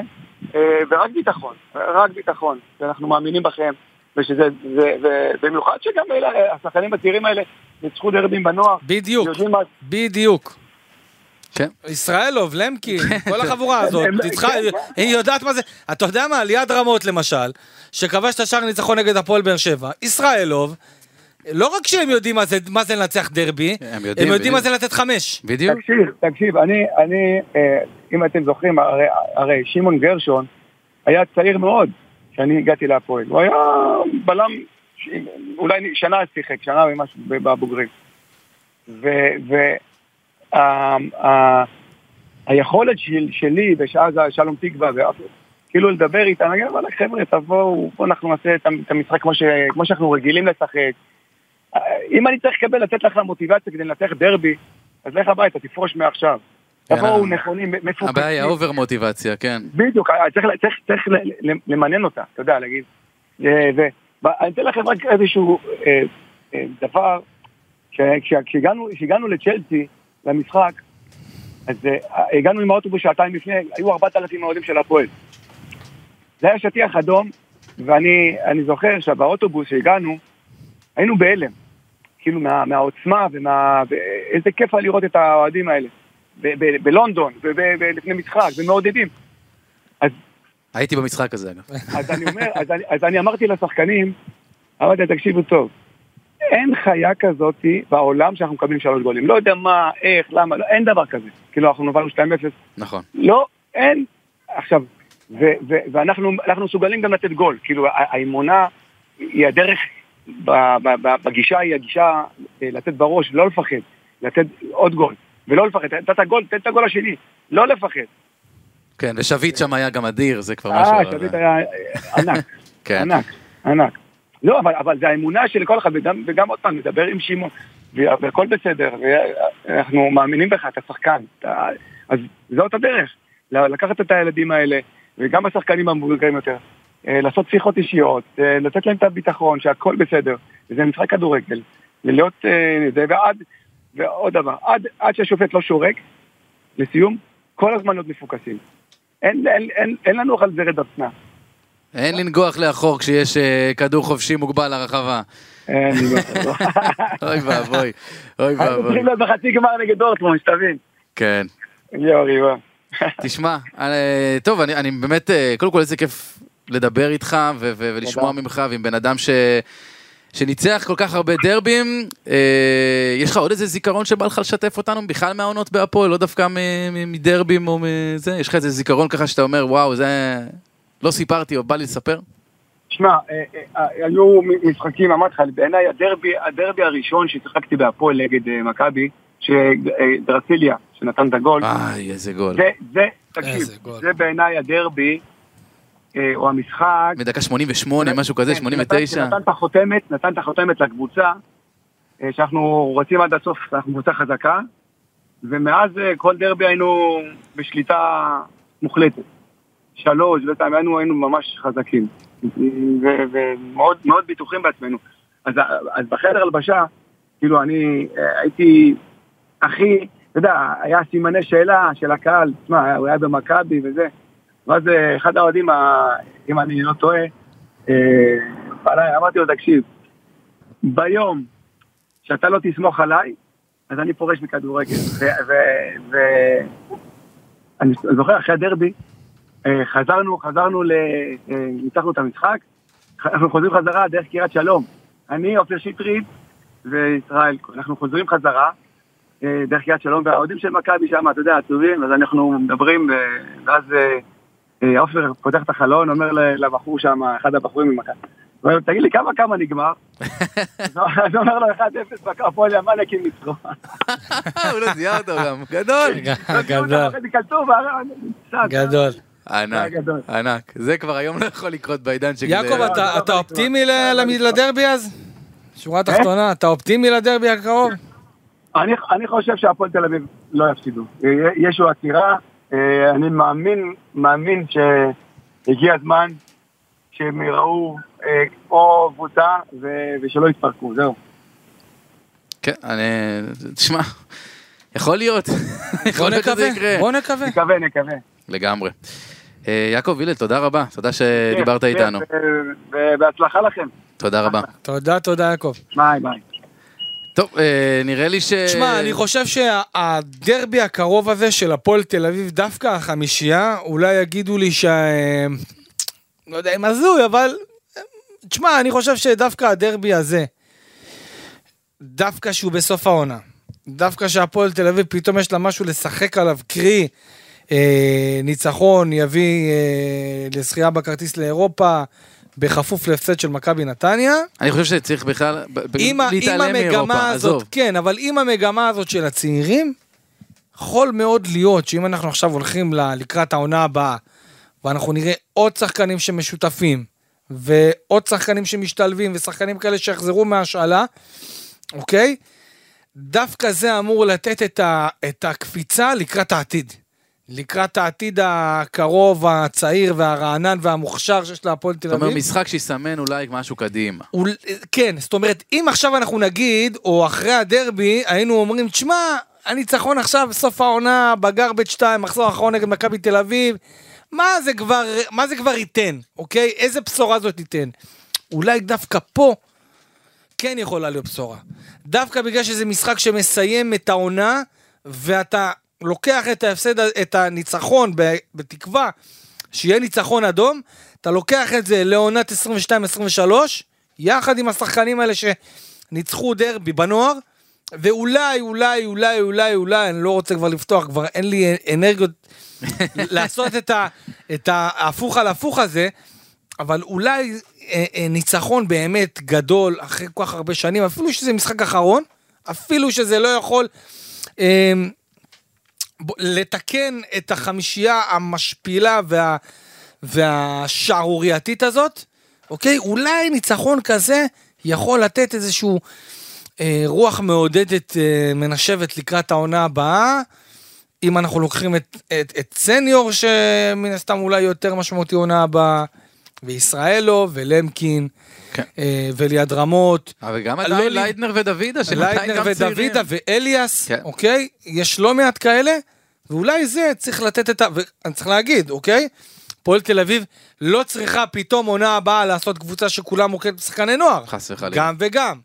Speaker 4: אה, ורק ביטחון, רק ביטחון, שאנחנו מאמינים בכם, ושזה, זה, ובמיוחד שגם השחקנים הצעירים האלה ניצחו דרבים בנוער.
Speaker 3: בדיוק,
Speaker 4: יודעים מה-
Speaker 3: בדיוק.
Speaker 1: כן.
Speaker 3: ישראלוב, למקין, כל החבורה הזאת, ניצחה-
Speaker 4: כן,
Speaker 3: היא יודעת מה זה, אתה יודע מה, ליד רמות למשל, שכבש את השער ניצחון נגד הפועל באר שבע, ישראלוב, לא רק שהם יודעים מה זה- מה זה לנצח דרבי,
Speaker 1: הם יודעים,
Speaker 3: הם יודעים מה זה. לתת חמש.
Speaker 1: בדיוק.
Speaker 4: תקשיב, תקשיב, אני, אני, אה, אם אתם זוכרים, הרי, הרי שמעון גרשון היה צעיר מאוד כשאני הגעתי להפועל. הוא היה בלם, אולי שנה שיחק, שנה ומשהו בבוגרים. והיכולת של, שלי, בשעה זה שלום תקווה, כאילו לדבר איתם, להגיד, וואלה חבר'ה, תבואו, פה אנחנו נעשה את המשחק כמו, ש, כמו שאנחנו רגילים לשחק. אה, אם אני צריך לקבל, לתת לך מוטיבציה כדי לנצח דרבי, אז לך הביתה, תפרוש מעכשיו.
Speaker 1: כן,
Speaker 4: תבואו נכונים, מפוקסים.
Speaker 1: הבעיה היא אובר מוטיבציה, כן.
Speaker 4: בדיוק, אה, צריך, צריך, צריך למנן אותה, אתה יודע, להגיד. אה, ואני אתן לכם רק איזשהו דבר, כש- כש- כשהגענו כשהגענו לצ'לסי, למשחק, אז אה, הגענו עם האוטובוס שעתיים לפני, היו 4,000 אוהדים של הפועל. זה היה שטיח אדום, ואני אני זוכר שבאוטובוס שהגענו, היינו בהלם. כאילו מה, מהעוצמה ומה... ואיזה כיף היה לראות את האוהדים האלה. בלונדון, וב- ב- לפני משחק, ומעודדים.
Speaker 1: הייתי במשחק הזה אגב.
Speaker 4: אז אני אומר, אז אני, אז אני אמרתי לשחקנים, אמרתי, תקשיבו טוב, אין חיה כזאתי בעולם שאנחנו מקבלים שלוש גולים. לא יודע מה, איך, למה, לא, אין דבר כזה. כאילו, אנחנו נובלנו 2-0,
Speaker 1: נכון.
Speaker 4: לא, אין. עכשיו, ו, ו, ואנחנו אנחנו מסוגלים גם לתת גול. כאילו, האמונה היא הדרך, בגישה היא הגישה אה, לתת בראש, לא לפחד, לתת עוד גול. ולא לפחד, נתת גול, תן את הגול השני, לא לפחד.
Speaker 1: כן, ושביט שם היה גם אדיר, זה כבר משהו.
Speaker 4: אה, שביט היה אה, ענק.
Speaker 1: כן.
Speaker 4: ענק, ענק. לא, אבל, אבל זה האמונה של כל אחד, וגם, וגם עוד פעם, נדבר עם שמעון, והכל בסדר, ואנחנו מאמינים בך, אתה שחקן. אתה, אז זאת הדרך, לקחת את הילדים האלה, וגם השחקנים המבוגרים יותר, אה, לעשות שיחות אישיות, אה, לתת להם את הביטחון שהכל בסדר, וזה משחק כדורגל, ולהיות, אה, זה, ועד, ועוד דבר, עד, עד שהשופט לא שורק, לסיום, כל הזמן להיות מפוקסים. אין, אין, אין, אין לנו על זה רדפנה.
Speaker 1: אין לנגוח לאחור כשיש אה, כדור חופשי מוגבל לרחבה.
Speaker 4: אין, לא.
Speaker 1: אוי ואבוי, אוי
Speaker 4: אנחנו
Speaker 1: ואבוי.
Speaker 4: צריכים להיות בחצי גמר נגד דורטמונד, שתבין.
Speaker 1: כן.
Speaker 4: יואו, ריבה.
Speaker 1: תשמע, אה, טוב, אני, אני באמת, אה, קודם כל איזה כיף לדבר איתך ו- ו- ולשמוע. ממך ועם בן אדם ש... שניצח כל כך הרבה דרבים, אה, יש לך עוד איזה זיכרון שבא לך לשתף אותנו בכלל מהעונות בהפועל, לא דווקא מדרבים או מזה, יש לך איזה זיכרון ככה שאתה אומר, וואו, זה לא סיפרתי או בא לי לספר?
Speaker 4: שמע, אה, אה, היו מ- משחקים, אמרתי לך, בעיניי הדרבי, הדרבי הראשון ששיחקתי בהפועל נגד אה, מכבי, שדרסיליה, שנתן את הגול,
Speaker 1: איי, איזה גול.
Speaker 4: זה, זה, תקשיב. זה בעיניי הדרבי, אה, או המשחק.
Speaker 1: בדקה 88, משהו כזה,
Speaker 4: כן,
Speaker 1: 89.
Speaker 4: נתן את החותמת, נתן את החותמת לקבוצה, אה, שאנחנו רוצים עד הסוף, אנחנו קבוצה חזקה, ומאז אה, כל דרבי היינו בשליטה מוחלטת. שלוש, ופעם היינו, היינו ממש חזקים, ומאוד מאוד בטוחים בעצמנו. אז, אז בחדר הלבשה, כאילו אני אה, הייתי הכי, אתה יודע, היה סימני שאלה של הקהל, תשמע, הוא היה במכבי וזה, ואז אה, אחד האוהדים, אם אני לא טועה, אה, עליי, אמרתי לו, תקשיב, ביום שאתה לא תסמוך עליי, אז אני פורש מכדורגל. ואני זוכר, אחרי הדרבי, חזרנו, חזרנו, ל- אה, ניצחנו את המשחק, אנחנו חוזרים חזרה דרך קריית שלום. אני, עופר שטרית וישראל, אנחנו חוזרים חזרה אה, דרך קריית שלום, והאוהדים של מכבי שם, אתה יודע, עצובים, אז אנחנו מדברים, ואז אה, אה, עופר פותח את החלון, אומר לבחור שם, אחד הבחורים ממכבי, הוא אומר, תגיד לי, כמה כמה נגמר? אז הוא אומר לו, 1-0, הפועל ימלקים ניצחו.
Speaker 1: הוא לא זיהה אותו גם, גדול.
Speaker 3: גדול,
Speaker 4: אה,
Speaker 3: גדול.
Speaker 1: ענק. ענק. זה כבר היום לא יכול לקרות בעידן של...
Speaker 3: יעקב, אתה- אתה אופטימי לדרבי אז? שורה תחתונה, אתה אופטימי לדרבי הקרוב?
Speaker 4: אני, אני חושב שהפועל תל אביב לא יפסידו. יש לו עצירה, אה, אני מאמין, מאמין שהגיע הזמן שהם יראו אה, או קבוצה ושלא יתפרקו, זהו.
Speaker 1: כן, אני... תשמע, יכול להיות.
Speaker 3: בוא
Speaker 1: יכול להיות שזה
Speaker 3: נקווה,
Speaker 1: יקרה.
Speaker 3: בוא נקווה.
Speaker 4: נקווה, נקווה.
Speaker 1: לגמרי. אה, יעקב הלל, תודה רבה. תודה שדיברת
Speaker 4: כן,
Speaker 1: איתנו.
Speaker 4: ובהצלחה לכם.
Speaker 1: תודה רבה.
Speaker 3: תודה, תודה יעקב.
Speaker 4: ביי ביי.
Speaker 1: טוב, אה, נראה לי ש...
Speaker 3: תשמע, אני חושב שהדרבי הקרוב הזה של הפועל תל אביב, דווקא החמישייה, אולי יגידו לי שה... לא יודע אם הזוי, אבל... תשמע, אני חושב שדווקא הדרבי הזה, דווקא שהוא בסוף העונה, דווקא שהפועל תל אביב פתאום יש לה משהו לשחק עליו, קרי אה, ניצחון יביא אה, לזכייה בכרטיס לאירופה, בכפוף להפסד של מכבי נתניה.
Speaker 1: אני חושב שצריך בכלל
Speaker 3: עם, ה- עם
Speaker 1: להתעלם מאירופה,
Speaker 3: הזאת,
Speaker 1: עזוב.
Speaker 3: כן, אבל עם המגמה הזאת של הצעירים, יכול מאוד להיות שאם אנחנו עכשיו הולכים לקראת העונה הבאה, ואנחנו נראה עוד שחקנים שמשותפים, ועוד שחקנים שמשתלבים, ושחקנים כאלה שיחזרו מהשאלה, אוקיי? דווקא זה אמור לתת את, ה, את הקפיצה לקראת העתיד. לקראת העתיד הקרוב, הצעיר והרענן והמוכשר שיש להפועל תל
Speaker 1: זאת
Speaker 3: אביב.
Speaker 1: אומרת, משחק שיסמן אולי משהו קדימה.
Speaker 3: אול... כן, זאת אומרת, אם עכשיו אנחנו נגיד, או אחרי הדרבי, היינו אומרים, תשמע, הניצחון עכשיו, סוף העונה, בגרבג' 2, מחזור האחרון נגד מכבי תל אביב, מה זה כבר, מה זה כבר ייתן, אוקיי? איזה בשורה זאת ייתן? אולי דווקא פה כן יכולה להיות בשורה. דווקא בגלל שזה משחק שמסיים את העונה, ואתה לוקח את ההפסד, את הניצחון, בתקווה שיהיה ניצחון אדום, אתה לוקח את זה לעונת 22-23, יחד עם השחקנים האלה שניצחו דרבי בנוער, ואולי, אולי, אולי, אולי, אולי, אני לא רוצה כבר לפתוח, כבר אין לי אנרגיות לעשות את, ה, את ההפוך על הפוך הזה, אבל אולי ניצחון באמת גדול אחרי כל כך הרבה שנים, אפילו שזה משחק אחרון, אפילו שזה לא יכול אה, לתקן את החמישייה המשפילה וה, והשערורייתית הזאת, אוקיי? אולי ניצחון כזה יכול לתת איזשהו אה, רוח מעודדת אה, מנשבת לקראת העונה הבאה. אם אנחנו לוקחים את, את, את סניור, שמן הסתם אולי יותר משמעותי עונה הבאה, וישראלו, ולמקין,
Speaker 1: כן.
Speaker 3: אה, וליד רמות,
Speaker 1: אבל גם
Speaker 3: לא
Speaker 1: עדיין
Speaker 3: לי-
Speaker 1: ליידנר ודוידה,
Speaker 3: ליידנר
Speaker 1: גם צעירים.
Speaker 3: ודוידה ואליאס,
Speaker 1: כן.
Speaker 3: אוקיי? יש לא מעט כאלה, ואולי זה צריך לתת את ה... ואני צריך להגיד, אוקיי? הפועל תל אביב לא צריכה פתאום עונה הבאה לעשות קבוצה שכולה ממוקדת בשחקני נוער.
Speaker 1: חס וחלילה.
Speaker 3: גם וגם,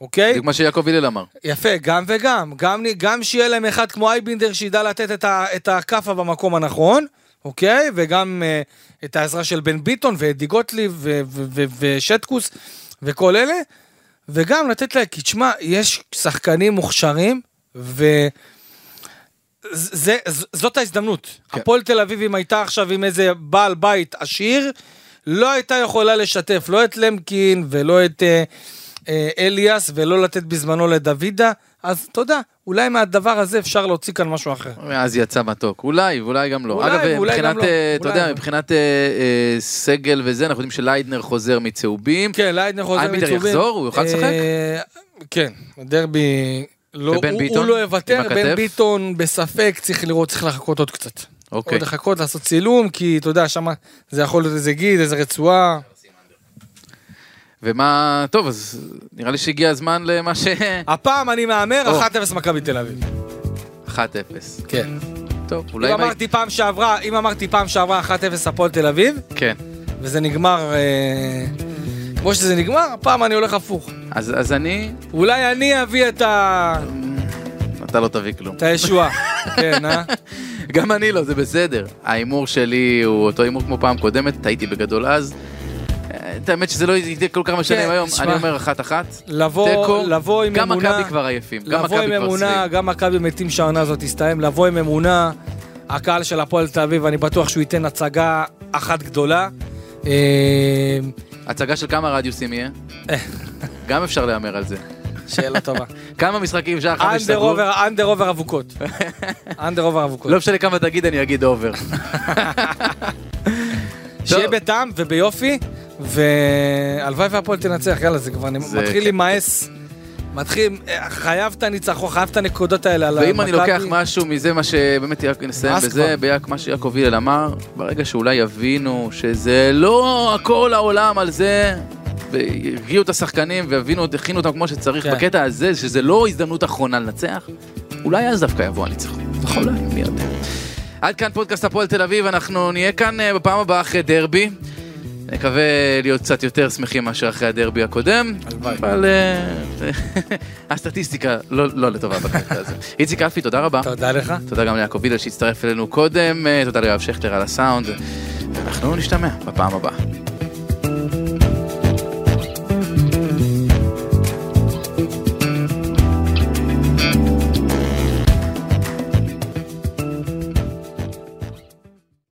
Speaker 3: אוקיי?
Speaker 1: בדיוק מה שיעקב הלל אמר.
Speaker 3: יפה, גם וגם. גם, גם שיהיה להם אחד כמו אייבינדר שידע לתת את, ה, את הכאפה במקום הנכון, אוקיי? וגם אה, את העזרה של בן ביטון ואדי גוטליב ושטקוס וכל אלה, וגם לתת להם, כי תשמע, יש שחקנים מוכשרים, ו... זה, ז- זאת ההזדמנות.
Speaker 1: כן.
Speaker 3: הפועל תל אביב, אם הייתה עכשיו עם איזה בעל בית עשיר, לא הייתה יכולה לשתף לא את למקין ולא את אה, אה, אליאס, ולא לתת בזמנו לדוידה, אז תודה, אולי מהדבר הזה אפשר להוציא כאן משהו אחר.
Speaker 1: אז יצא מתוק. אולי, ואולי גם לא.
Speaker 3: אולי,
Speaker 1: אגב,
Speaker 3: ואולי
Speaker 1: מבחינת,
Speaker 3: גם לא.
Speaker 1: אה, אתה
Speaker 3: אולי.
Speaker 1: יודע, מבחינת אה, אה, סגל וזה, אנחנו יודעים שליידנר חוזר מצהובים.
Speaker 3: כן, ליידנר חוזר מצהובים.
Speaker 1: יחזור? הוא יוכל לשחק?
Speaker 3: אה, כן, דרבי... לא, הוא,
Speaker 1: ביטון?
Speaker 3: הוא לא יוותר, בן? ביטון בספק, צריך לראות, צריך לחכות עוד קצת.
Speaker 1: אוקיי.
Speaker 3: עוד לחכות, לעשות צילום, כי אתה יודע, שם זה יכול להיות איזה גיד, איזה רצועה.
Speaker 1: ומה, טוב, אז נראה לי שהגיע הזמן למה ש...
Speaker 3: הפעם אני מהמר,
Speaker 1: או.
Speaker 3: 1-0 מכבי תל אביב.
Speaker 1: 1-0.
Speaker 3: כן.
Speaker 1: טוב,
Speaker 3: אם
Speaker 1: אולי... מה-
Speaker 3: אמרתי פעם שעברה, אם אמרתי פעם שעברה 1-0 הפועל תל אביב,
Speaker 1: כן.
Speaker 3: וזה נגמר אה, כמו שזה נגמר, הפעם אני הולך הפוך.
Speaker 1: אז אז אני...
Speaker 3: אולי אני אביא את ה-
Speaker 1: אתה לא תביא כלום.
Speaker 3: את הישועה. כן, אה?
Speaker 1: גם אני לא, זה בסדר. ההימור שלי הוא אותו הימור כמו פעם קודמת, טעיתי בגדול אז. את האמת שזה לא יהיה כל כך משנה
Speaker 3: כן,
Speaker 1: היום. אני אומר אחת אחת.
Speaker 3: לבוא. לבוא עם
Speaker 1: גם
Speaker 3: אמונה,
Speaker 1: מכבי כבר עייפים, גם
Speaker 3: לבוא
Speaker 1: מכבי
Speaker 3: עם
Speaker 1: כבר
Speaker 3: אמונה,
Speaker 1: שבעים.
Speaker 3: גם מכבי מתים שהעונה הזאת תסתיים, לבוא עם אמונה, הקהל של הפועל תל אביב, אני בטוח שהוא ייתן הצגה אחת גדולה. אה,
Speaker 1: הצגה של כמה רדיוסים יהיה? גם אפשר להמר על זה.
Speaker 3: שאלה טובה.
Speaker 1: כמה משחקים שעה חמש סגור?
Speaker 3: under over אבוקות. under over אבוקות.
Speaker 1: לא משנה כמה תגיד, אני אגיד over.
Speaker 3: שיהיה. בטעם וביופי, והלוואי והפועל תנצח, יאללה, זה כבר
Speaker 1: זה
Speaker 3: מתחיל
Speaker 1: כן.
Speaker 3: להימאס. מתחיל, אה, חייב את הניצחון, חייב את הנקודות האלה על
Speaker 1: ואם אני. לוקח משהו מזה, מה שבאמת נסיים בזה. ביעק- מה שיעקב הלל אמר, ברגע שאולי יבינו שזה לא הכל העולם על זה, והגיעו את השחקנים והבינו, הכינו אותם כמו שצריך
Speaker 3: כן.
Speaker 1: בקטע הזה, שזה לא הזדמנות אחרונה לנצח, אולי אז דווקא יבוא הניצחון.
Speaker 3: נכון.
Speaker 1: מי יודע. עד כאן פודקאסט הפועל תל אביב, אנחנו נהיה כאן אה, בפעם הבאה אחרי דרבי. נקווה להיות קצת יותר שמחים מאשר אחרי הדרבי הקודם,
Speaker 3: הלוואי.
Speaker 1: אבל אה, הסטטיסטיקה לא לא לטובה בקטע הזה. איציק אלפי, תודה רבה.
Speaker 3: תודה לך.
Speaker 1: תודה גם ליעקב וילר שהצטרף אלינו קודם, אה, תודה ליואב שכטר על הסאונד, ואנחנו נשתמע בפעם הבאה.